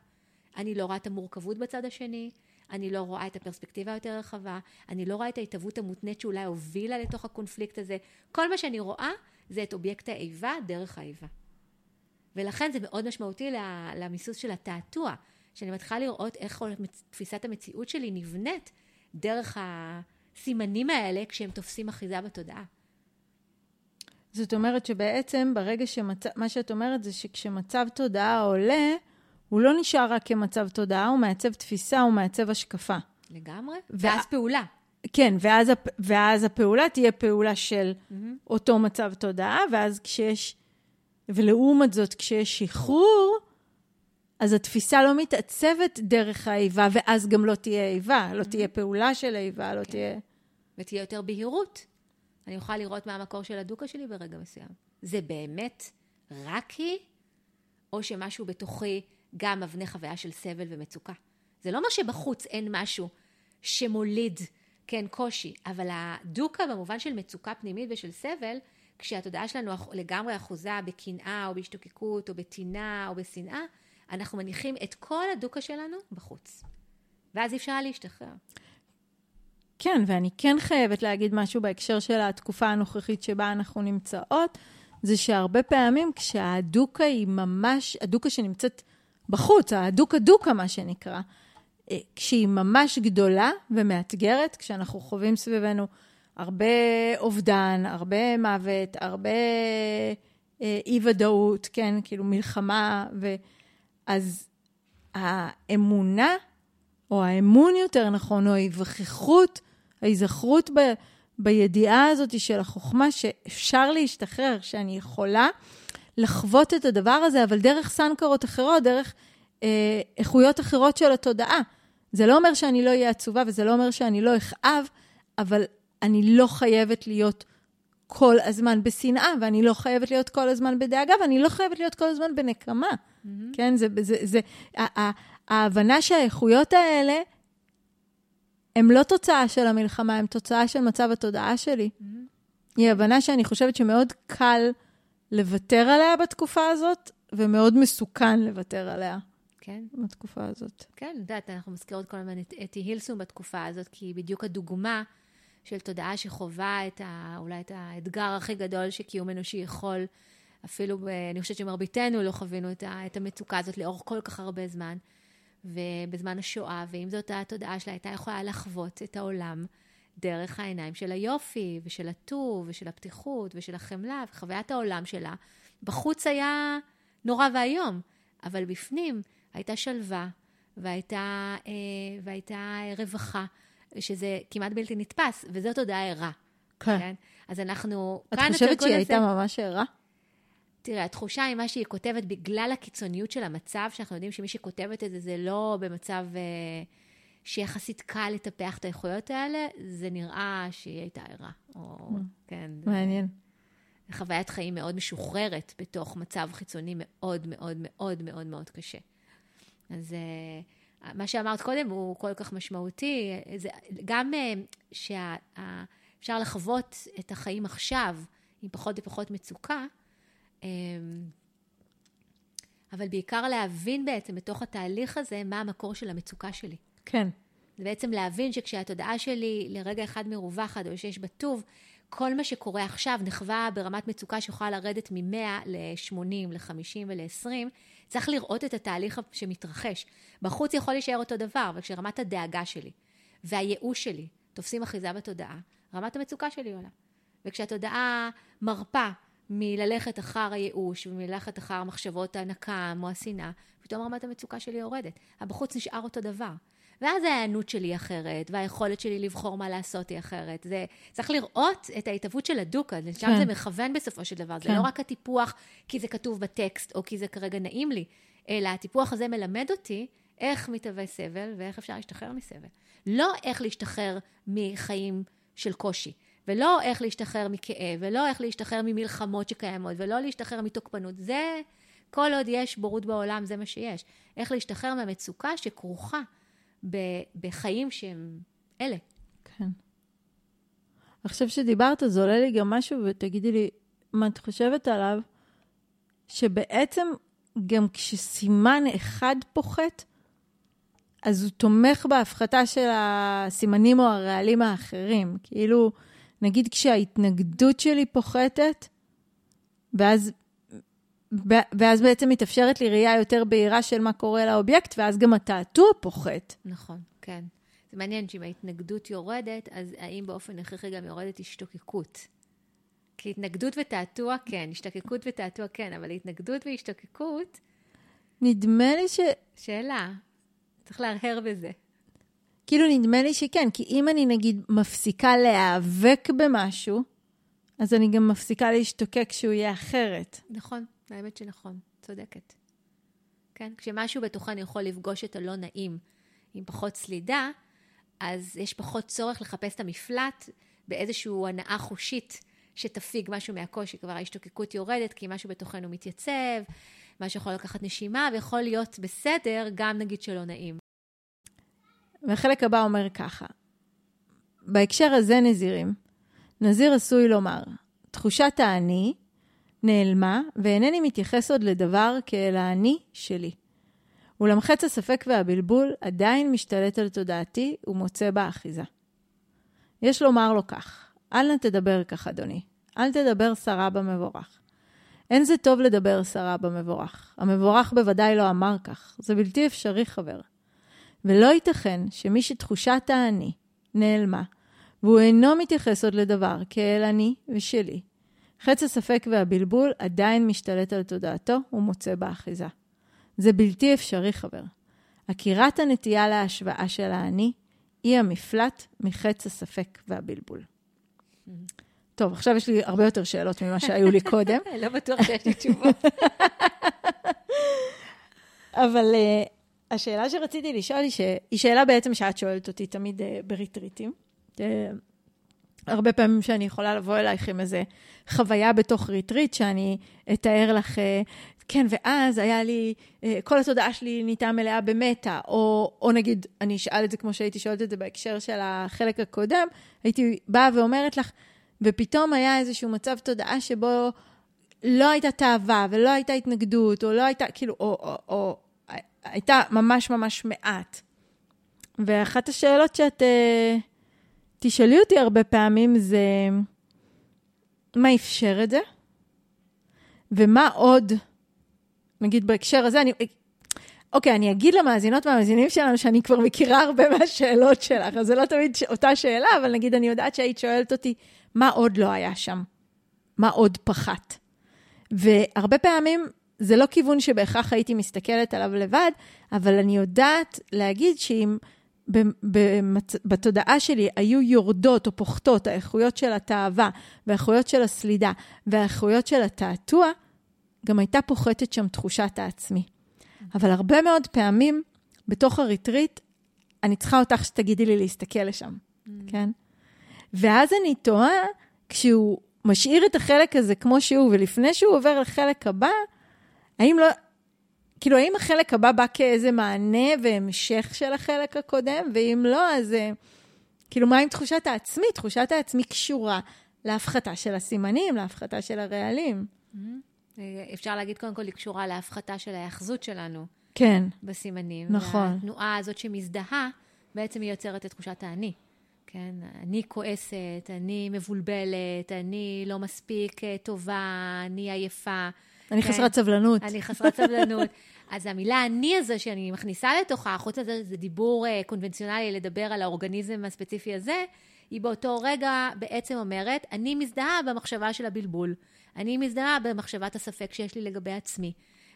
אני לא רואה את המורכבות בצד השני, אני לא רואה את הפרספקטיבה היותר רחבה, אני לא רואה את ההתהוות המותנית שאולי הובילה לתוך הקונפליקט הזה. כל מה שאני רואה זה את אובייקט האיבה דרך האיבה. ולכן זה מאוד משמעותי למיסוס של התעתוע, שאני מתחילה לראות איך תפיסת המציאות שלי נבנית דרך הסימנים האלה כשהם תופסים אחיזה בתודעה. זאת אומרת שבעצם ברגע שמצב, מה שאת אומרת זה שכשמצב תודעה עולה, הוא לא נשאר רק כמצב תודעה, הוא מעצב תפיסה, הוא מעצב השקפה. לגמרי. ואז פעולה. כן, ואז, הפ... ואז הפעולה תהיה פעולה של mm-hmm. אותו מצב תודעה, ואז כשיש, ולעומת זאת, כשיש שחרור, אז התפיסה לא מתעצבת דרך האיבה, ואז גם לא תהיה איבה, לא תהיה פעולה של איבה, לא כן. תהיה... ותהיה יותר בהירות. אני אוכל לראות מה המקור של הדוקה שלי ברגע מסוים. זה באמת רק היא, או שמשהו בתוכי גם מבנה חוויה של סבל ומצוקה. זה לא אומר שבחוץ אין משהו שמוליד, כן, קושי, אבל הדוקה במובן של מצוקה פנימית ושל סבל, כשהתודעה שלנו לגמרי אחוזה בקנאה או בהשתוקקות או בטינה או בשנאה, אנחנו מניחים את כל הדוקה שלנו בחוץ. ואז אי אפשר להשתחרר. כן, ואני כן חייבת להגיד משהו בהקשר של התקופה הנוכחית שבה אנחנו נמצאות, זה שהרבה פעמים כשהדוקה היא ממש, הדוקה שנמצאת בחוץ, הדוקה דוקה מה שנקרא, אה, כשהיא ממש גדולה ומאתגרת, כשאנחנו חווים סביבנו הרבה אובדן, הרבה מוות, הרבה אה, אי-ודאות, כן, כאילו מלחמה, ו... אז האמונה, או האמון יותר נכון, או ההיווכחות, ההיזכרות ב, בידיעה הזאת של החוכמה שאפשר להשתחרר, שאני יכולה לחוות את הדבר הזה, אבל דרך סנקרות אחרות, דרך אה, איכויות אחרות של התודעה. זה לא אומר שאני לא אהיה עצובה, וזה לא אומר שאני לא אכאב, אבל אני לא חייבת להיות כל הזמן בשנאה, ואני לא חייבת להיות כל הזמן בדאגה, ואני לא חייבת להיות כל הזמן בנקמה. Mm-hmm. כן, זה, זה, זה, ההבנה שהאיכויות האלה הן לא תוצאה של המלחמה, הן תוצאה של מצב התודעה שלי. Mm-hmm. היא הבנה שאני חושבת שמאוד קל לוותר עליה בתקופה הזאת, ומאוד מסוכן לוותר עליה. כן. בתקופה הזאת. כן, יודעת, אנחנו מזכירות כל הזמן את אתי הילסום בתקופה הזאת, כי היא בדיוק הדוגמה של תודעה שחווה את ה, אולי את האתגר הכי גדול שקיום אנושי יכול, אפילו, ב, אני חושבת שמרביתנו לא חווינו את, ה, את המצוקה הזאת לאורך כל כך הרבה זמן, ובזמן השואה, ועם זאת התודעה שלה הייתה יכולה לחוות את העולם דרך העיניים של היופי, ושל הטוב, ושל הפתיחות, ושל החמלה, וחוויית העולם שלה. בחוץ היה נורא ואיום, אבל בפנים הייתה שלווה, והייתה, אה, והייתה רווחה, שזה כמעט בלתי נתפס, וזאת הודעה ערה. כן. כן? אז אנחנו... את חושבת שהיא הייתה ממש ערה? תראה, התחושה היא מה שהיא כותבת בגלל הקיצוניות של המצב, שאנחנו יודעים שמי שכותבת את זה, זה לא במצב אה, שיחסית קל לטפח את האיכויות האלה, זה נראה שהיא הייתה ערה. או, mm. כן. מעניין. חוויית חיים מאוד משוחררת בתוך מצב חיצוני מאוד מאוד מאוד מאוד מאוד קשה. אז uh, מה שאמרת קודם הוא כל כך משמעותי. זה גם uh, שאפשר לחוות את החיים עכשיו עם פחות ופחות מצוקה, אבל בעיקר להבין בעצם בתוך התהליך הזה מה המקור של המצוקה שלי. כן. זה בעצם להבין שכשהתודעה שלי לרגע אחד מרווחת או שיש בה טוב, כל מה שקורה עכשיו נחווה ברמת מצוקה שיכולה לרדת מ-100 ל-80, ל-50 ול-20, צריך לראות את התהליך שמתרחש. בחוץ יכול להישאר אותו דבר, אבל כשרמת הדאגה שלי והייאוש שלי תופסים אחיזה בתודעה, רמת המצוקה שלי עולה. וכשהתודעה מרפה מללכת אחר הייאוש ומללכת אחר מחשבות הנקם או השנאה, פתאום רמת המצוקה שלי יורדת. הבחוץ נשאר אותו דבר. ואז ההיענות שלי היא אחרת, והיכולת שלי לבחור מה לעשות היא אחרת. זה, צריך לראות את ההתהוות של הדוקה, לשם כן. זה מכוון בסופו של דבר. כן. זה לא רק הטיפוח כי זה כתוב בטקסט, או כי זה כרגע נעים לי, אלא הטיפוח הזה מלמד אותי איך מתהווה סבל ואיך אפשר להשתחרר מסבל. לא איך להשתחרר מחיים של קושי. ולא איך להשתחרר מכאב, ולא איך להשתחרר ממלחמות שקיימות, ולא להשתחרר מתוקפנות. זה, כל עוד יש בורות בעולם, זה מה שיש. איך להשתחרר מהמצוקה שכרוכה בחיים שהם אלה. כן. עכשיו שדיברת, זה עולה לי גם משהו, ותגידי לי מה את חושבת עליו, שבעצם גם כשסימן אחד פוחת, אז הוא תומך בהפחתה של הסימנים או הרעלים האחרים. כאילו, נגיד כשההתנגדות שלי פוחתת, ואז ואז בעצם מתאפשרת לי ראייה יותר בהירה של מה קורה לאובייקט, ואז גם התעתוע פוחת. נכון, כן. זה מעניין שאם ההתנגדות יורדת, אז האם באופן הכרחי גם יורדת השתוקקות? כי התנגדות ותעתוע, כן, השתוקקות ותעתוע, כן, אבל התנגדות והשתוקקות... נדמה לי ש... שאלה, צריך להרהר בזה. כאילו נדמה לי שכן, כי אם אני נגיד מפסיקה להיאבק במשהו, אז אני גם מפסיקה להשתוקק שהוא יהיה אחרת. נכון, האמת שנכון, צודקת. כן, כשמשהו בתוכן יכול לפגוש את הלא נעים עם פחות סלידה, אז יש פחות צורך לחפש את המפלט באיזושהי הנאה חושית שתפיג משהו מהקושי, כבר ההשתוקקות יורדת, כי משהו בתוכנו מתייצב, משהו יכול לקחת נשימה, ויכול להיות בסדר, גם נגיד שלא נעים. והחלק הבא אומר ככה, בהקשר הזה נזירים, נזיר עשוי לומר, תחושת האני נעלמה, ואינני מתייחס עוד לדבר כאל האני שלי. אולם חץ הספק והבלבול עדיין משתלט על תודעתי ומוצא בה אחיזה. יש לומר לו כך, אל נא תדבר כך, אדוני. אל תדבר סרה במבורך. אין זה טוב לדבר סרה במבורך. המבורך בוודאי לא אמר כך. זה בלתי אפשרי, חבר. ולא ייתכן שמי שתחושת האני נעלמה, והוא אינו מתייחס עוד לדבר כאל אני ושלי, חץ הספק והבלבול עדיין משתלט על תודעתו ומוצא בה אחיזה. זה בלתי אפשרי, חבר. עקירת הנטייה להשוואה של האני היא המפלט מחץ הספק והבלבול. טוב, עכשיו יש לי הרבה יותר שאלות ממה שהיו לי קודם. לא בטוח שיש לי תשובות. אבל uh, השאלה שרציתי לשאול היא, שהיא שאלה בעצם שאת שואלת אותי תמיד uh, בריטריטים. Uh, הרבה פעמים שאני יכולה לבוא אלייך עם איזה חוויה בתוך ריטריט, שאני אתאר לך, כן, ואז היה לי, כל התודעה שלי נהייתה מלאה במטה, או, או נגיד, אני אשאל את זה כמו שהייתי שואלת את זה בהקשר של החלק הקודם, הייתי באה ואומרת לך, ופתאום היה איזשהו מצב תודעה שבו לא הייתה תאווה ולא הייתה התנגדות, או לא הייתה, כאילו, או, או, או הייתה ממש ממש מעט. ואחת השאלות שאת uh, תשאלי אותי הרבה פעמים זה, מה אפשר את זה? ומה עוד, נגיד בהקשר הזה, אני, אוקיי, אני אגיד למאזינות והמאזינים שלנו שאני כבר מכירה הרבה מהשאלות שלך, אז זה לא תמיד אותה שאלה, אבל נגיד אני יודעת שהיית שואלת אותי, מה עוד לא היה שם? מה עוד פחת? והרבה פעמים זה לא כיוון שבהכרח הייתי מסתכלת עליו לבד, אבל אני יודעת להגיד שאם במצ... בתודעה שלי היו יורדות או פוחתות האיכויות של התאווה והאיכויות של הסלידה והאיכויות של התעתוע, גם הייתה פוחתת שם תחושת העצמי. אבל הרבה מאוד פעמים בתוך הריטריט, אני צריכה אותך שתגידי לי להסתכל לשם, mm. כן? ואז אני תוהה, כשהוא משאיר את החלק הזה כמו שהוא, ולפני שהוא עובר לחלק הבא, האם לא... כאילו, האם החלק הבא בא כאיזה מענה והמשך של החלק הקודם? ואם לא, אז כאילו, מה עם תחושת העצמי? תחושת העצמי קשורה להפחתה של הסימנים, להפחתה של הרעלים. Mm-hmm. אפשר להגיד, קודם כל, היא קשורה להפחתה של ההאחזות שלנו. כן. בסימנים. נכון. והתנועה הזאת שמזדהה, בעצם היא יוצרת את תחושת האני. כן, אני כועסת, אני מבולבלת, אני לא מספיק אה, טובה, אני עייפה. אני כן? חסרת סבלנות. אני חסרת סבלנות. אז המילה אני הזה שאני מכניסה לתוכה, חוץ מזה זה דיבור uh, קונבנציונלי לדבר על האורגניזם הספציפי הזה, היא באותו רגע בעצם אומרת, אני מזדהה במחשבה של הבלבול. אני מזדהה במחשבת הספק שיש לי לגבי עצמי.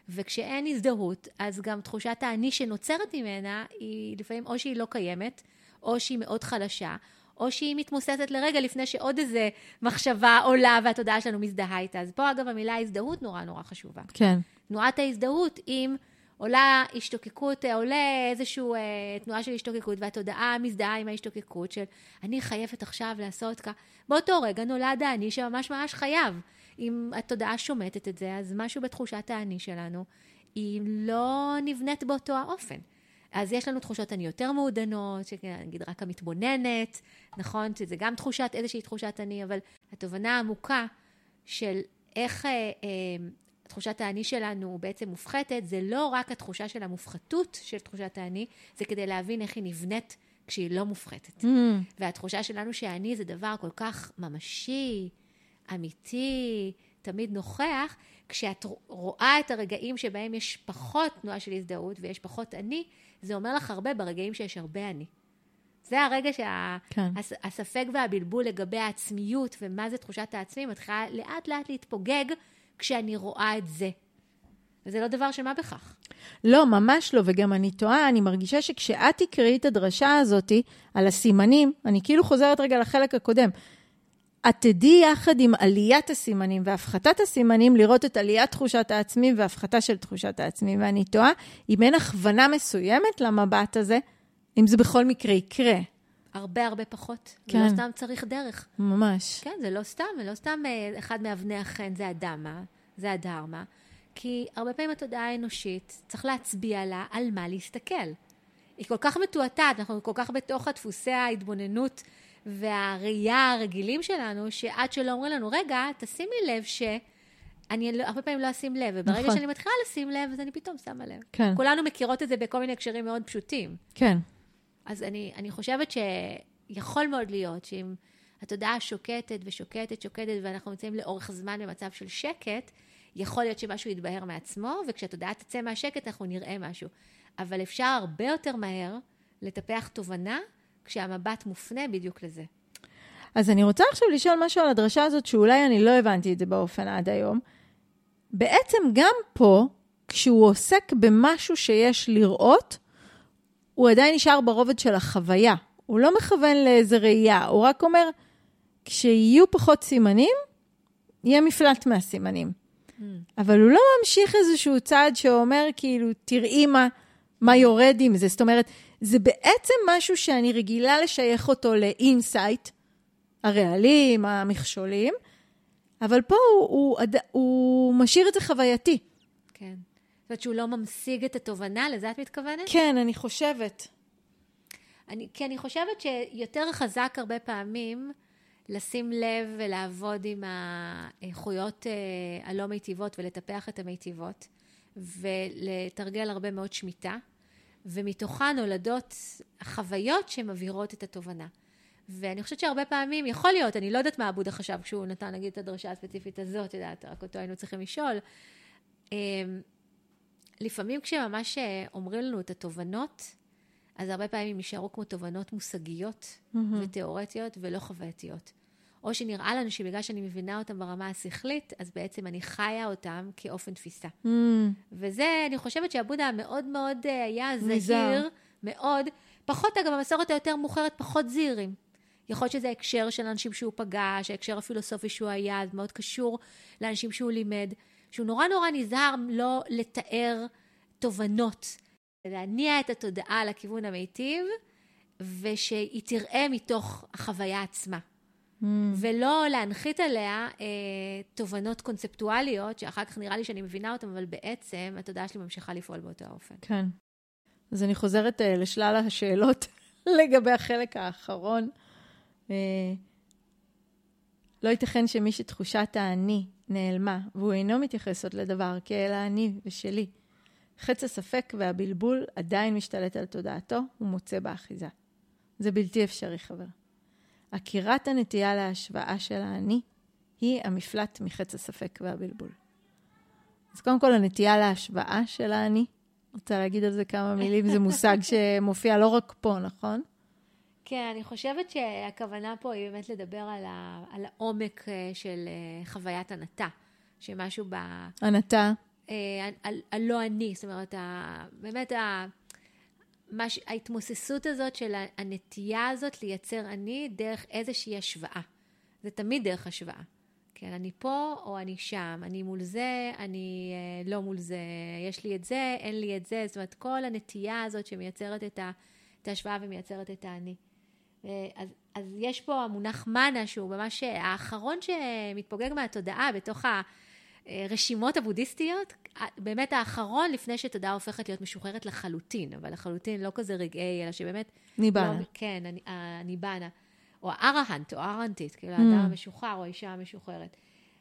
וכשאין הזדהות, אז גם תחושת האני שנוצרת ממנה, היא לפעמים או שהיא לא קיימת, או שהיא מאוד חלשה, או שהיא מתמוססת לרגע לפני שעוד איזה מחשבה עולה והתודעה שלנו מזדהה איתה. אז פה אגב המילה הזדהות נורא נורא חשובה. כן. תנועת ההזדהות עם עולה השתוקקות, עולה איזושהי אה, תנועה של השתוקקות, והתודעה מזדהה עם ההשתוקקות של אני חייבת עכשיו לעשות כך. באותו רגע נולד האני שממש ממש חייב. אם התודעה שומטת את זה, אז משהו בתחושת האני שלנו, היא לא נבנית באותו האופן. אז יש לנו תחושות אני יותר מעודנות, שנגיד רק המתבוננת, נכון? שזה גם תחושת, איזושהי תחושת אני, אבל התובנה העמוקה של איך אה, אה, תחושת האני שלנו בעצם מופחתת, זה לא רק התחושה של המופחתות של תחושת האני, זה כדי להבין איך היא נבנית כשהיא לא מופחתת. Mm. והתחושה שלנו שהאני זה דבר כל כך ממשי, אמיתי, תמיד נוכח, כשאת רואה את הרגעים שבהם יש פחות תנועה של הזדהות ויש פחות אני, זה אומר לך הרבה ברגעים שיש הרבה אני. זה הרגע שהספק שה, כן. והבלבול לגבי העצמיות ומה זה תחושת העצמי מתחילה לאט לאט להתפוגג כשאני רואה את זה. וזה לא דבר של מה בכך. לא, ממש לא, וגם אני טועה, אני מרגישה שכשאת תקראי את הדרשה הזאת על הסימנים, אני כאילו חוזרת רגע לחלק הקודם. את תדעי יחד עם עליית הסימנים והפחתת הסימנים, לראות את עליית תחושת העצמי והפחתה של תחושת העצמי. ואני תוהה אם אין הכוונה מסוימת למבט הזה, אם זה בכל מקרה יקרה. הרבה הרבה פחות. כן. ולא סתם צריך דרך. ממש. כן, זה לא סתם, ולא סתם אה, אחד מאבני החן זה הדמה, זה הדרמה. כי הרבה פעמים התודעה האנושית, צריך להצביע לה על מה להסתכל. היא כל כך מתועתעת, אנחנו כל כך בתוך הדפוסי ההתבוננות והראייה הרגילים שלנו, שעד שלא אומרים לנו, רגע, תשימי לב ש... אני לא, הרבה פעמים לא אשים לב, וברגע נכון. שאני מתחילה לשים לב, אז אני פתאום שמה לב. כן. כולנו מכירות את זה בכל מיני הקשרים מאוד פשוטים. כן. אז אני, אני חושבת שיכול מאוד להיות שאם התודעה שוקטת ושוקטת, שוקטת, ואנחנו נמצאים לאורך זמן במצב של שקט, יכול להיות שמשהו יתבהר מעצמו, וכשהתודעה תצא מהשקט אנחנו נראה משהו. אבל אפשר הרבה יותר מהר לטפח תובנה כשהמבט מופנה בדיוק לזה. אז אני רוצה עכשיו לשאול משהו על הדרשה הזאת, שאולי אני לא הבנתי את זה באופן עד היום. בעצם גם פה, כשהוא עוסק במשהו שיש לראות, הוא עדיין נשאר ברובד של החוויה. הוא לא מכוון לאיזה ראייה, הוא רק אומר, כשיהיו פחות סימנים, יהיה מפלט מהסימנים. Mm. אבל הוא לא ממשיך איזשהו צעד שאומר, כאילו, תראי מה, מה יורד עם זה. זאת אומרת, זה בעצם משהו שאני רגילה לשייך אותו לאינסייט, הרעלים, המכשולים, אבל פה הוא, הוא, הוא, הוא משאיר את זה חווייתי. כן. זאת אומרת שהוא לא ממשיג את התובנה, לזה את מתכוונת? כן, אני חושבת. אני, כי אני חושבת שיותר חזק הרבה פעמים לשים לב ולעבוד עם האיכויות אה, הלא מיטיבות ולטפח את המיטיבות, ולתרגל הרבה מאוד שמיטה, ומתוכה נולדות חוויות שמבהירות את התובנה. ואני חושבת שהרבה פעמים, יכול להיות, אני לא יודעת מה עבודה חשב כשהוא נתן נגיד את הדרשה הספציפית הזאת, יודעת, רק אותו היינו צריכים לשאול. אמ, לפעמים כשממש אה, אומרים לנו את התובנות, אז הרבה פעמים הם יישארו כמו תובנות מושגיות mm-hmm. ותיאורטיות ולא חווייתיות. או שנראה לנו שבגלל שאני מבינה אותם ברמה השכלית, אז בעצם אני חיה אותם כאופן תפיסה. Mm. וזה, אני חושבת שעבודה מאוד מאוד אה, היה זהיר, מאוד. פחות, אגב, המסורת היותר מאוחרת, פחות זהירים. יכול להיות שזה הקשר של אנשים שהוא פגש, ההקשר הפילוסופי שהוא היה, זה מאוד קשור לאנשים שהוא לימד. שהוא נורא נורא נזהר לא לתאר תובנות, להניע את התודעה לכיוון המיטיב, ושהיא תראה מתוך החוויה עצמה. Mm. ולא להנחית עליה אה, תובנות קונספטואליות, שאחר כך נראה לי שאני מבינה אותן, אבל בעצם התודעה שלי ממשיכה לפעול באותו האופן. כן. אז אני חוזרת אה, לשלל השאלות לגבי החלק האחרון. אה, לא ייתכן שמי שתחושת האני נעלמה, והוא אינו מתייחס עוד לדבר כאל האני ושלי. חץ הספק והבלבול עדיין משתלט על תודעתו ומוצא באחיזה. זה בלתי אפשרי, חבר. עקירת הנטייה להשוואה של האני היא המפלט מחץ הספק והבלבול. אז קודם כל, הנטייה להשוואה של האני, רוצה להגיד על זה כמה מילים, זה מושג שמופיע לא רק פה, נכון? כן, אני חושבת שהכוונה פה היא באמת לדבר על, ה, על העומק אה, של אה, חוויית הנתה, שמשהו ב... הנתה? הלא אני, זאת אומרת, באמת ה, מש, ההתמוססות הזאת של הנטייה הזאת לייצר אני דרך איזושהי השוואה. זה תמיד דרך השוואה. כן, אני פה או אני שם, אני מול זה, אני אה, לא מול זה, יש לי את זה, אין לי את זה, זאת אומרת, כל הנטייה הזאת שמייצרת את, ה, את ההשוואה ומייצרת את האני. אה, אז, אז יש פה המונח מנה שהוא ממש האחרון שמתפוגג מהתודעה בתוך הרשימות הבודהיסטיות, באמת האחרון לפני שתודעה הופכת להיות משוחררת לחלוטין, אבל לחלוטין לא כזה רגעי, אלא שבאמת... ניבנה. לא, כן, הניבנה. או הארהנט, או הארהנטית, כאילו mm. האדם המשוחרר או האישה המשוחררת.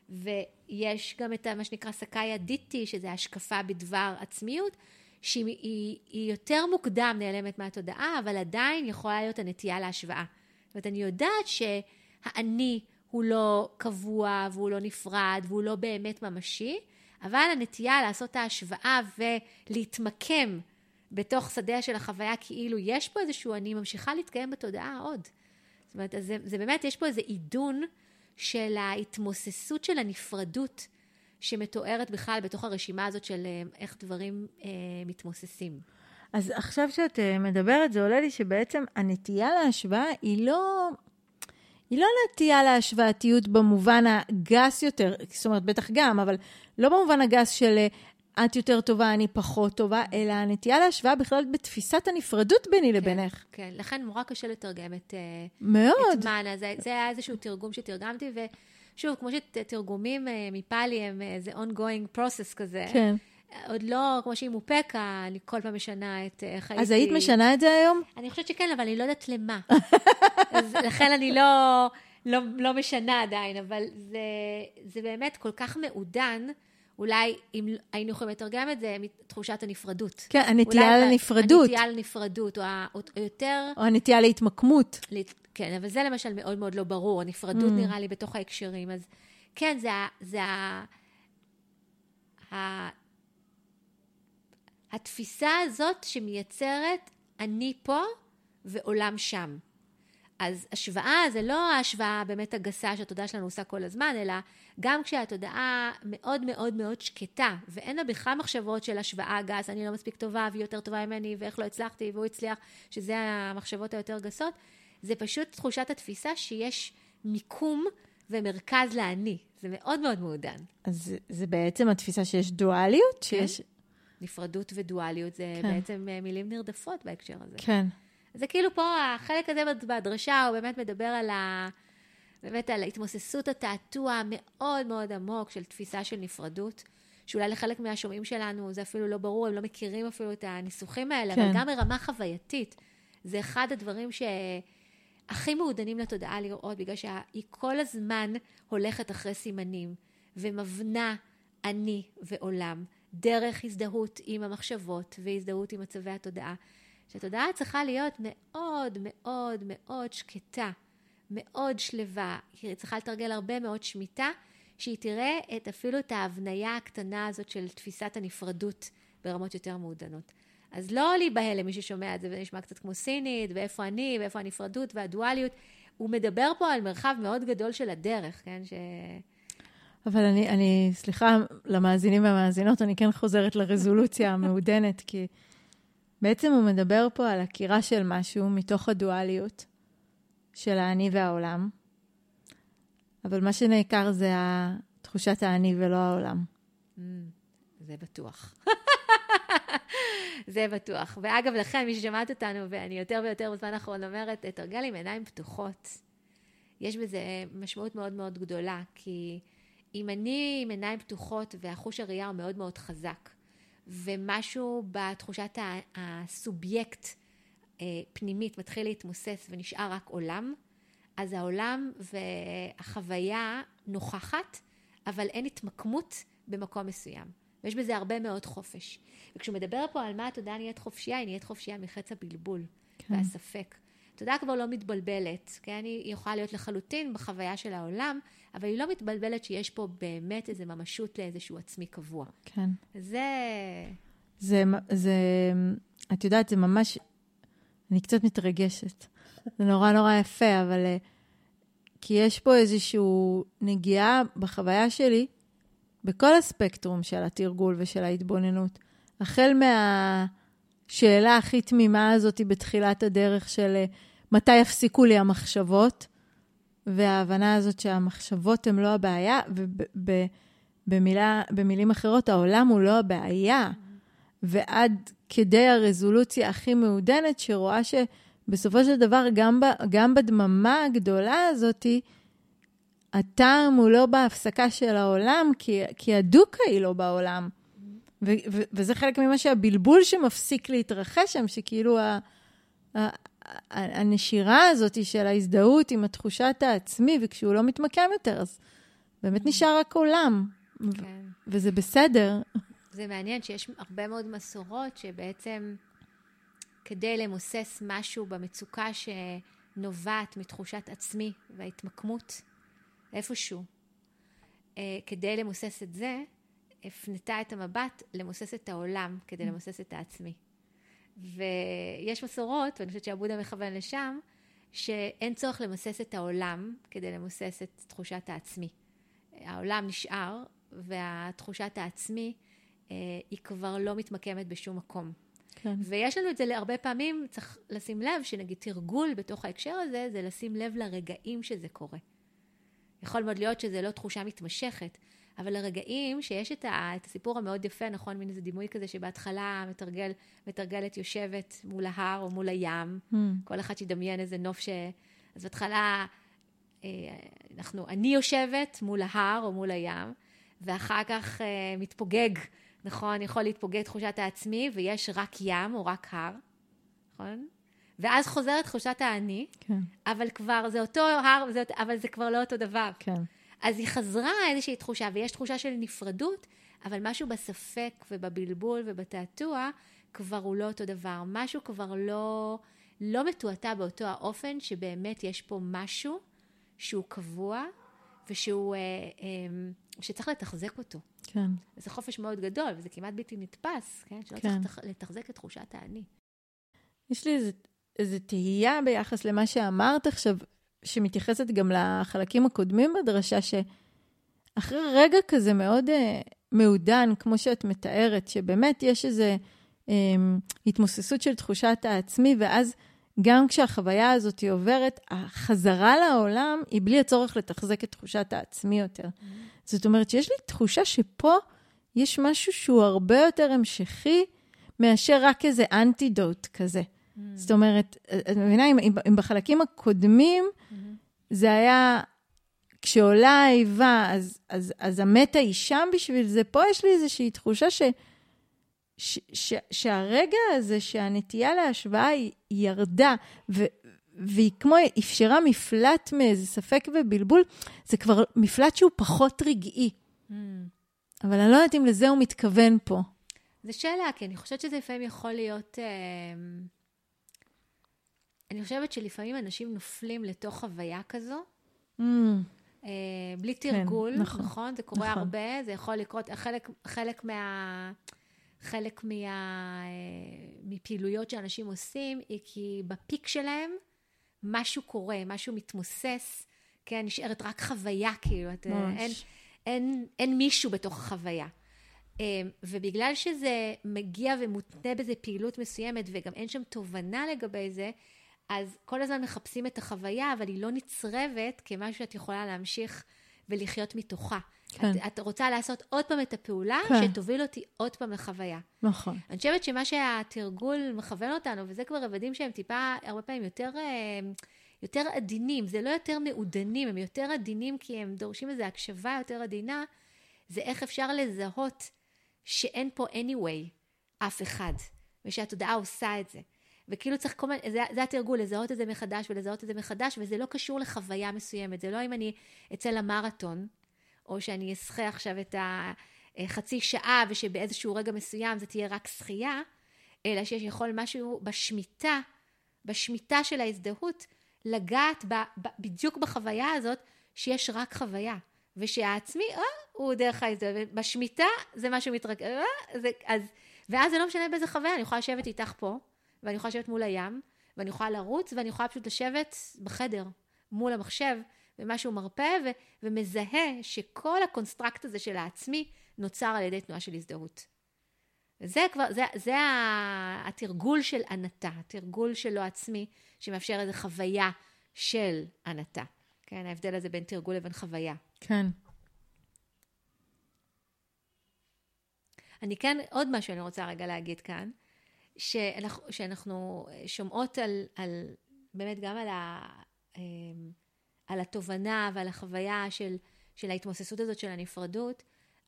ויש גם את מה שנקרא סקאיה דיטי, שזה השקפה בדבר עצמיות, שהיא היא, היא יותר מוקדם נעלמת מהתודעה, אבל עדיין יכולה להיות הנטייה להשוואה. זאת אומרת, אני יודעת שהאני הוא לא קבוע, והוא לא נפרד, והוא לא באמת ממשי, אבל הנטייה לעשות ההשוואה ולהתמקם בתוך שדה של החוויה כאילו יש פה איזשהו אני, ממשיכה להתקיים בתודעה עוד. זאת אומרת, זה, זה באמת, יש פה איזה עידון של ההתמוססות של הנפרדות שמתוארת בכלל בתוך הרשימה הזאת של אה, איך דברים אה, מתמוססים. אז עכשיו שאת אה, מדברת, זה עולה לי שבעצם הנטייה להשוואה היא לא... היא לא נטייה להשוואתיות במובן הגס יותר, זאת אומרת, בטח גם, אבל לא במובן הגס של אה, את יותר טובה, אני פחות טובה, אלא הנטייה להשוואה בכלל בתפיסת הנפרדות ביני כן, לבינך. כן, לכן נורא קשה לתרגם את, מאוד. את מאנה. זה, זה היה איזשהו תרגום שתרגמתי, ושוב, כמו שתרגומים מפאלי הם איזה ongoing process כזה. כן. עוד לא, כמו שהיא מופקה, אני כל פעם משנה את איך הייתי... אז היית משנה את זה היום? אני חושבת שכן, אבל אני לא יודעת למה. אז לכן אני לא, לא, לא משנה עדיין, אבל זה, זה באמת כל כך מעודן. אולי אם היינו יכולים לתרגם את זה, מתחושת הנפרדות. כן, הנטייה לנפרדות. הנטייה לנפרדות, או, או יותר... או הנטייה להתמקמות. כן, אבל זה למשל מאוד מאוד לא ברור. הנפרדות mm. נראה לי בתוך ההקשרים. אז כן, זה, זה ה... התפיסה הזאת שמייצרת אני פה ועולם שם. אז השוואה זה לא ההשוואה באמת הגסה שהתודעה שלנו עושה כל הזמן, אלא גם כשהתודעה מאוד מאוד מאוד שקטה, ואין לה בכלל מחשבות של השוואה גס, אני לא מספיק טובה והיא יותר טובה ממני, ואיך לא הצלחתי והוא הצליח, שזה המחשבות היותר גסות, זה פשוט תחושת התפיסה שיש מיקום ומרכז לאני. זה מאוד מאוד מעודן. אז זה בעצם התפיסה שיש דואליות? כן. שיש... נפרדות ודואליות, זה כן. בעצם אה, מילים נרדפות בהקשר הזה. כן. זה כאילו פה, החלק הזה בדרשה, הוא באמת מדבר על ה... באמת על התמוססות התעתוע המאוד מאוד עמוק של תפיסה של נפרדות, שאולי לחלק מהשומעים שלנו זה אפילו לא ברור, הם לא מכירים אפילו את הניסוחים האלה, כן. אבל גם ברמה חווייתית, זה אחד הדברים שהכי מעודנים לתודעה לראות, בגלל שהיא כל הזמן הולכת אחרי סימנים, ומבנה אני ועולם. דרך הזדהות עם המחשבות והזדהות עם מצבי התודעה. שהתודעה צריכה להיות מאוד מאוד מאוד שקטה, מאוד שלווה, היא צריכה לתרגל הרבה מאוד שמיטה, שהיא תראה את אפילו את ההבניה הקטנה הזאת של תפיסת הנפרדות ברמות יותר מעודנות. אז לא להיבהל למי ששומע את זה ונשמע קצת כמו סינית, ואיפה אני, ואיפה הנפרדות והדואליות. הוא מדבר פה על מרחב מאוד גדול של הדרך, כן? ש... אבל אני, אני, סליחה, למאזינים והמאזינות, אני כן חוזרת לרזולוציה המעודנת, כי בעצם הוא מדבר פה על עקירה של משהו מתוך הדואליות של האני והעולם, אבל מה שנעקר זה תחושת האני ולא העולם. Mm, זה בטוח. זה בטוח. ואגב, לכן, מי ששמעת אותנו, ואני יותר ויותר בזמן האחרון אומרת, תרגל עם עיניים פתוחות. יש בזה משמעות מאוד מאוד גדולה, כי... אם אני עם עיניים פתוחות והחוש הראייה הוא מאוד מאוד חזק, ומשהו בתחושת הסובייקט אה, פנימית מתחיל להתמוסס ונשאר רק עולם, אז העולם והחוויה נוכחת, אבל אין התמקמות במקום מסוים. ויש בזה הרבה מאוד חופש. וכשהוא מדבר פה על מה התודעה נהיית חופשייה, היא נהיית חופשייה מחץ הבלבול כן. והספק. התודעה כבר לא מתבלבלת, כן? היא יכולה להיות לחלוטין בחוויה של העולם, אבל היא לא מתבלבלת שיש פה באמת איזו ממשות לאיזשהו עצמי קבוע. כן. זה... זה, זה, את יודעת, זה ממש, אני קצת מתרגשת. זה נורא נורא יפה, אבל... אה, כי יש פה איזושהי נגיעה בחוויה שלי, בכל הספקטרום של התרגול ושל ההתבוננות. החל מהשאלה הכי תמימה הזאת בתחילת הדרך של אה, מתי יפסיקו לי המחשבות, וההבנה הזאת שהמחשבות הן לא הבעיה, ובמילים אחרות, העולם הוא לא הבעיה. ועד כדי הרזולוציה הכי מעודנת, שרואה שבסופו של דבר, גם, ב, גם בדממה הגדולה הזאתי, הטעם הוא לא בהפסקה של העולם, כי, כי הדוקה היא לא בעולם. ו, ו, וזה חלק ממה שהבלבול שמפסיק להתרחש שם, שכאילו ה, ה, הנשירה הזאת של ההזדהות עם התחושת העצמי, וכשהוא לא מתמקם יותר, אז באמת נשאר רק עולם. כן. וזה בסדר. זה מעניין שיש הרבה מאוד מסורות שבעצם כדי למוסס משהו במצוקה שנובעת מתחושת עצמי וההתמקמות איפשהו, אה, כדי למוסס את זה, הפנתה את המבט למוסס את העולם כדי למוסס את העצמי. ויש מסורות, ואני חושבת שעבודה מכוון לשם, שאין צורך למסס את העולם כדי למסס את תחושת העצמי. העולם נשאר, והתחושת העצמי, אה, היא כבר לא מתמקמת בשום מקום. כן. ויש לנו את זה להרבה פעמים, צריך לשים לב שנגיד תרגול בתוך ההקשר הזה, זה לשים לב לרגעים שזה קורה. יכול מאוד להיות שזה לא תחושה מתמשכת, אבל הרגעים שיש את, ה, את הסיפור המאוד יפה, נכון, מין איזה דימוי כזה שבהתחלה מתרגל, מתרגלת יושבת מול ההר או מול הים, mm. כל אחד שידמיין איזה נוף ש... אז בהתחלה אה, אנחנו, אני יושבת מול ההר או מול הים, ואחר כך אה, מתפוגג, נכון? יכול להתפוגג תחושת העצמי, ויש רק ים או רק הר, נכון? ואז חוזרת תחושת האני, כן. אבל כבר זה אותו הר, זה, אבל זה כבר לא אותו דבר. כן. אז היא חזרה איזושהי תחושה, ויש תחושה של נפרדות, אבל משהו בספק ובבלבול ובתעתוע כבר הוא לא אותו דבר. משהו כבר לא, לא מתועתע באותו האופן שבאמת יש פה משהו שהוא קבוע ושהוא, אה, אה, שצריך לתחזק אותו. כן. זה חופש מאוד גדול, וזה כמעט בלתי נתפס, כן? שלא כן. צריך לתחזק את תחושת האני. יש לי איזה, איזה תהייה ביחס למה שאמרת עכשיו, שמתייחסת גם לחלקים הקודמים בדרשה, שאחרי רגע כזה מאוד uh, מעודן, כמו שאת מתארת, שבאמת יש איזו um, התמוססות של תחושת העצמי, ואז גם כשהחוויה הזאת היא עוברת, החזרה לעולם היא בלי הצורך לתחזק את תחושת העצמי יותר. Mm-hmm. זאת אומרת שיש לי תחושה שפה יש משהו שהוא הרבה יותר המשכי מאשר רק איזה אנטידוט כזה. Mm. זאת אומרת, את מבינה, אם, אם בחלקים הקודמים. זה היה, כשעולה האיבה, אז, אז, אז המתה היא שם בשביל זה, פה יש לי איזושהי תחושה ש, ש, ש, שהרגע הזה, שהנטייה להשוואה היא ירדה, ו, והיא כמו אפשרה מפלט מאיזה ספק ובלבול, זה כבר מפלט שהוא פחות רגעי. Mm. אבל אני לא יודעת אם לזה הוא מתכוון פה. זו שאלה, כי אני חושבת שזה לפעמים יכול להיות... אה, אני חושבת שלפעמים אנשים נופלים לתוך חוויה כזו, mm. אה, בלי כן, תרגול, כן, נכון, נכון? זה קורה נכון. הרבה, זה יכול לקרות, חלק, חלק מה... חלק מה, אה, מפעילויות שאנשים עושים, היא כי בפיק שלהם משהו קורה, משהו מתמוסס, כן, נשארת רק חוויה, כאילו, את, אין, אין, אין מישהו בתוך החוויה. אה, ובגלל שזה מגיע ומותנה בזה פעילות מסוימת, וגם אין שם תובנה לגבי זה, אז כל הזמן מחפשים את החוויה, אבל היא לא נצרבת כמשהו שאת יכולה להמשיך ולחיות מתוכה. כן. את, את רוצה לעשות עוד פעם את הפעולה, כן. שתוביל אותי עוד פעם לחוויה. נכון. אני חושבת שמה שהתרגול מכוון אותנו, וזה כבר רבדים שהם טיפה, הרבה פעמים יותר, אה, יותר עדינים, זה לא יותר מעודנים, הם יותר עדינים כי הם דורשים איזו הקשבה יותר עדינה, זה איך אפשר לזהות שאין פה anyway אף אחד, ושהתודעה עושה את זה. וכאילו צריך כל מיני, זה, זה התרגול, לזהות את זה מחדש ולזהות את זה מחדש, וזה לא קשור לחוויה מסוימת. זה לא אם אני אצא למרתון, או שאני אשחה עכשיו את החצי שעה, ושבאיזשהו רגע מסוים זה תהיה רק שחייה, אלא שיש יכול משהו בשמיטה, בשמיטה של ההזדהות, לגעת ב, ב, בדיוק בחוויה הזאת, שיש רק חוויה. ושהעצמי, אה, הוא דרך ההזדהות. בשמיטה זה משהו מתרכז, אה, זה, אז, ואז זה לא משנה באיזה חוויה, אני יכולה לשבת איתך פה, ואני יכולה לשבת מול הים, ואני יכולה לרוץ, ואני יכולה פשוט לשבת בחדר, מול המחשב, ומשהו מרפא, ו- ומזהה שכל ה construct הזה של העצמי נוצר על ידי תנועה של הזדהות. זה כבר, זה, זה התרגול של anatta, התרגול של לא עצמי, שמאפשר איזו חוויה של anatta. כן, ההבדל הזה בין תרגול לבין חוויה. כן. אני כן, עוד משהו אני רוצה רגע להגיד כאן. שאנחנו, שאנחנו שומעות על, על, באמת גם על, ה, אמ, על התובנה ועל החוויה של, של ההתמוססות הזאת של הנפרדות,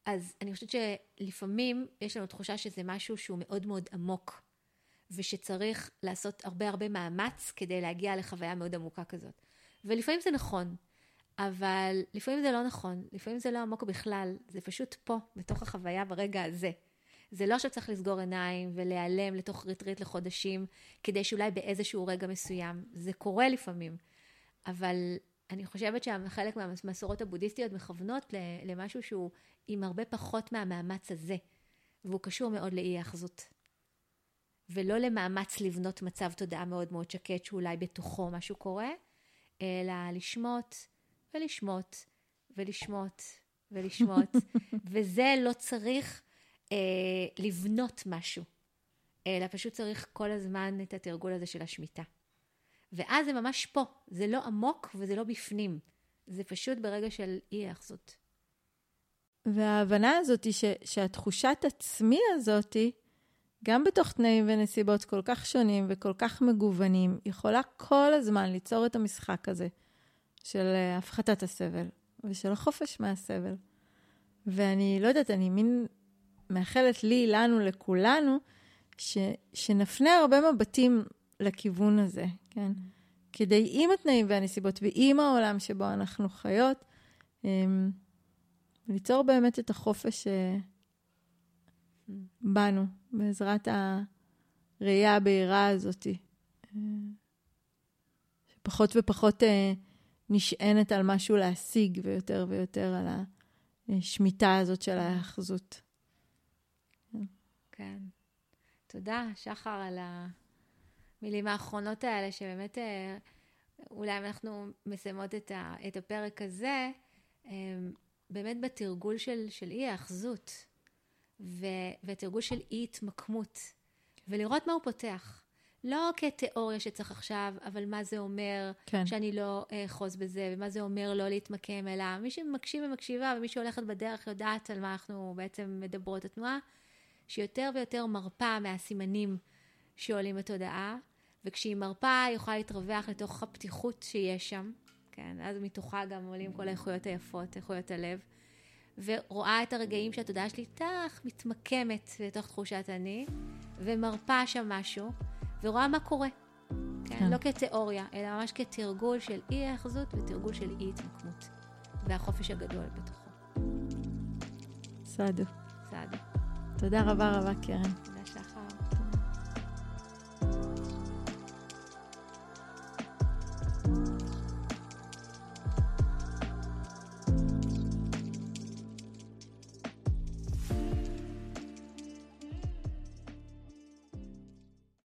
אז אני חושבת שלפעמים יש לנו תחושה שזה משהו שהוא מאוד מאוד עמוק, ושצריך לעשות הרבה הרבה מאמץ כדי להגיע לחוויה מאוד עמוקה כזאת. ולפעמים זה נכון, אבל לפעמים זה לא נכון, לפעמים זה לא עמוק בכלל, זה פשוט פה, בתוך החוויה ברגע הזה. זה לא שצריך לסגור עיניים ולהיעלם לתוך ריטריט לחודשים, כדי שאולי באיזשהו רגע מסוים, זה קורה לפעמים, אבל אני חושבת שחלק מהמסורות הבודהיסטיות מכוונות למשהו שהוא עם הרבה פחות מהמאמץ הזה, והוא קשור מאוד לאי האחזות. ולא למאמץ לבנות מצב תודעה מאוד מאוד שקט שאולי בתוכו משהו קורה, אלא לשמוט ולשמוט ולשמוט ולשמוט, וזה לא צריך אה, לבנות משהו, אלא פשוט צריך כל הזמן את התרגול הזה של השמיטה. ואז זה ממש פה, זה לא עמוק וזה לא בפנים, זה פשוט ברגע של אי האחזות. וההבנה הזאת היא ש, שהתחושת עצמי הזאת, גם בתוך תנאים ונסיבות כל כך שונים וכל כך מגוונים, יכולה כל הזמן ליצור את המשחק הזה של אה, הפחתת הסבל ושל החופש מהסבל. ואני לא יודעת, אני מין מאחלת לי, לנו, לכולנו, ש, שנפנה הרבה מבטים לכיוון הזה, כן? כדי עם התנאים והנסיבות ועם העולם שבו אנחנו חיות, אמ, ליצור באמת את החופש אה, בנו, בעזרת הראייה הבהירה הזאת, אה, שפחות ופחות אה, נשענת על משהו להשיג, ויותר ויותר על השמיטה הזאת של ההאחזות. כן. תודה, שחר, על המילים האחרונות האלה, שבאמת, אולי אם אנחנו מסיימות את הפרק הזה, באמת בתרגול של, של אי האחזות, ותרגול של אי התמקמות, ולראות מה הוא פותח. לא כתיאוריה שצריך עכשיו, אבל מה זה אומר כן. שאני לא אחוז בזה, ומה זה אומר לא להתמקם, אלא מי שמקשיב ומקשיבה, ומי שהולכת בדרך יודעת על מה אנחנו בעצם מדברות. התנועה שיותר ויותר מרפה מהסימנים שעולים בתודעה, וכשהיא מרפה היא יכולה להתרווח לתוך הפתיחות שיש שם, כן, אז מתוכה גם עולים כל האיכויות היפות, איכויות הלב, ורואה את הרגעים שהתודעה שלי תח מתמקמת לתוך תחושת אני, ומרפה שם משהו, ורואה מה קורה. כן? כן. לא כתיאוריה, אלא ממש כתרגול של אי ההאחזות ותרגול של אי התמקמות. והחופש הגדול בתוכו. סעדו. סעדו. תודה רבה רבה, קרן.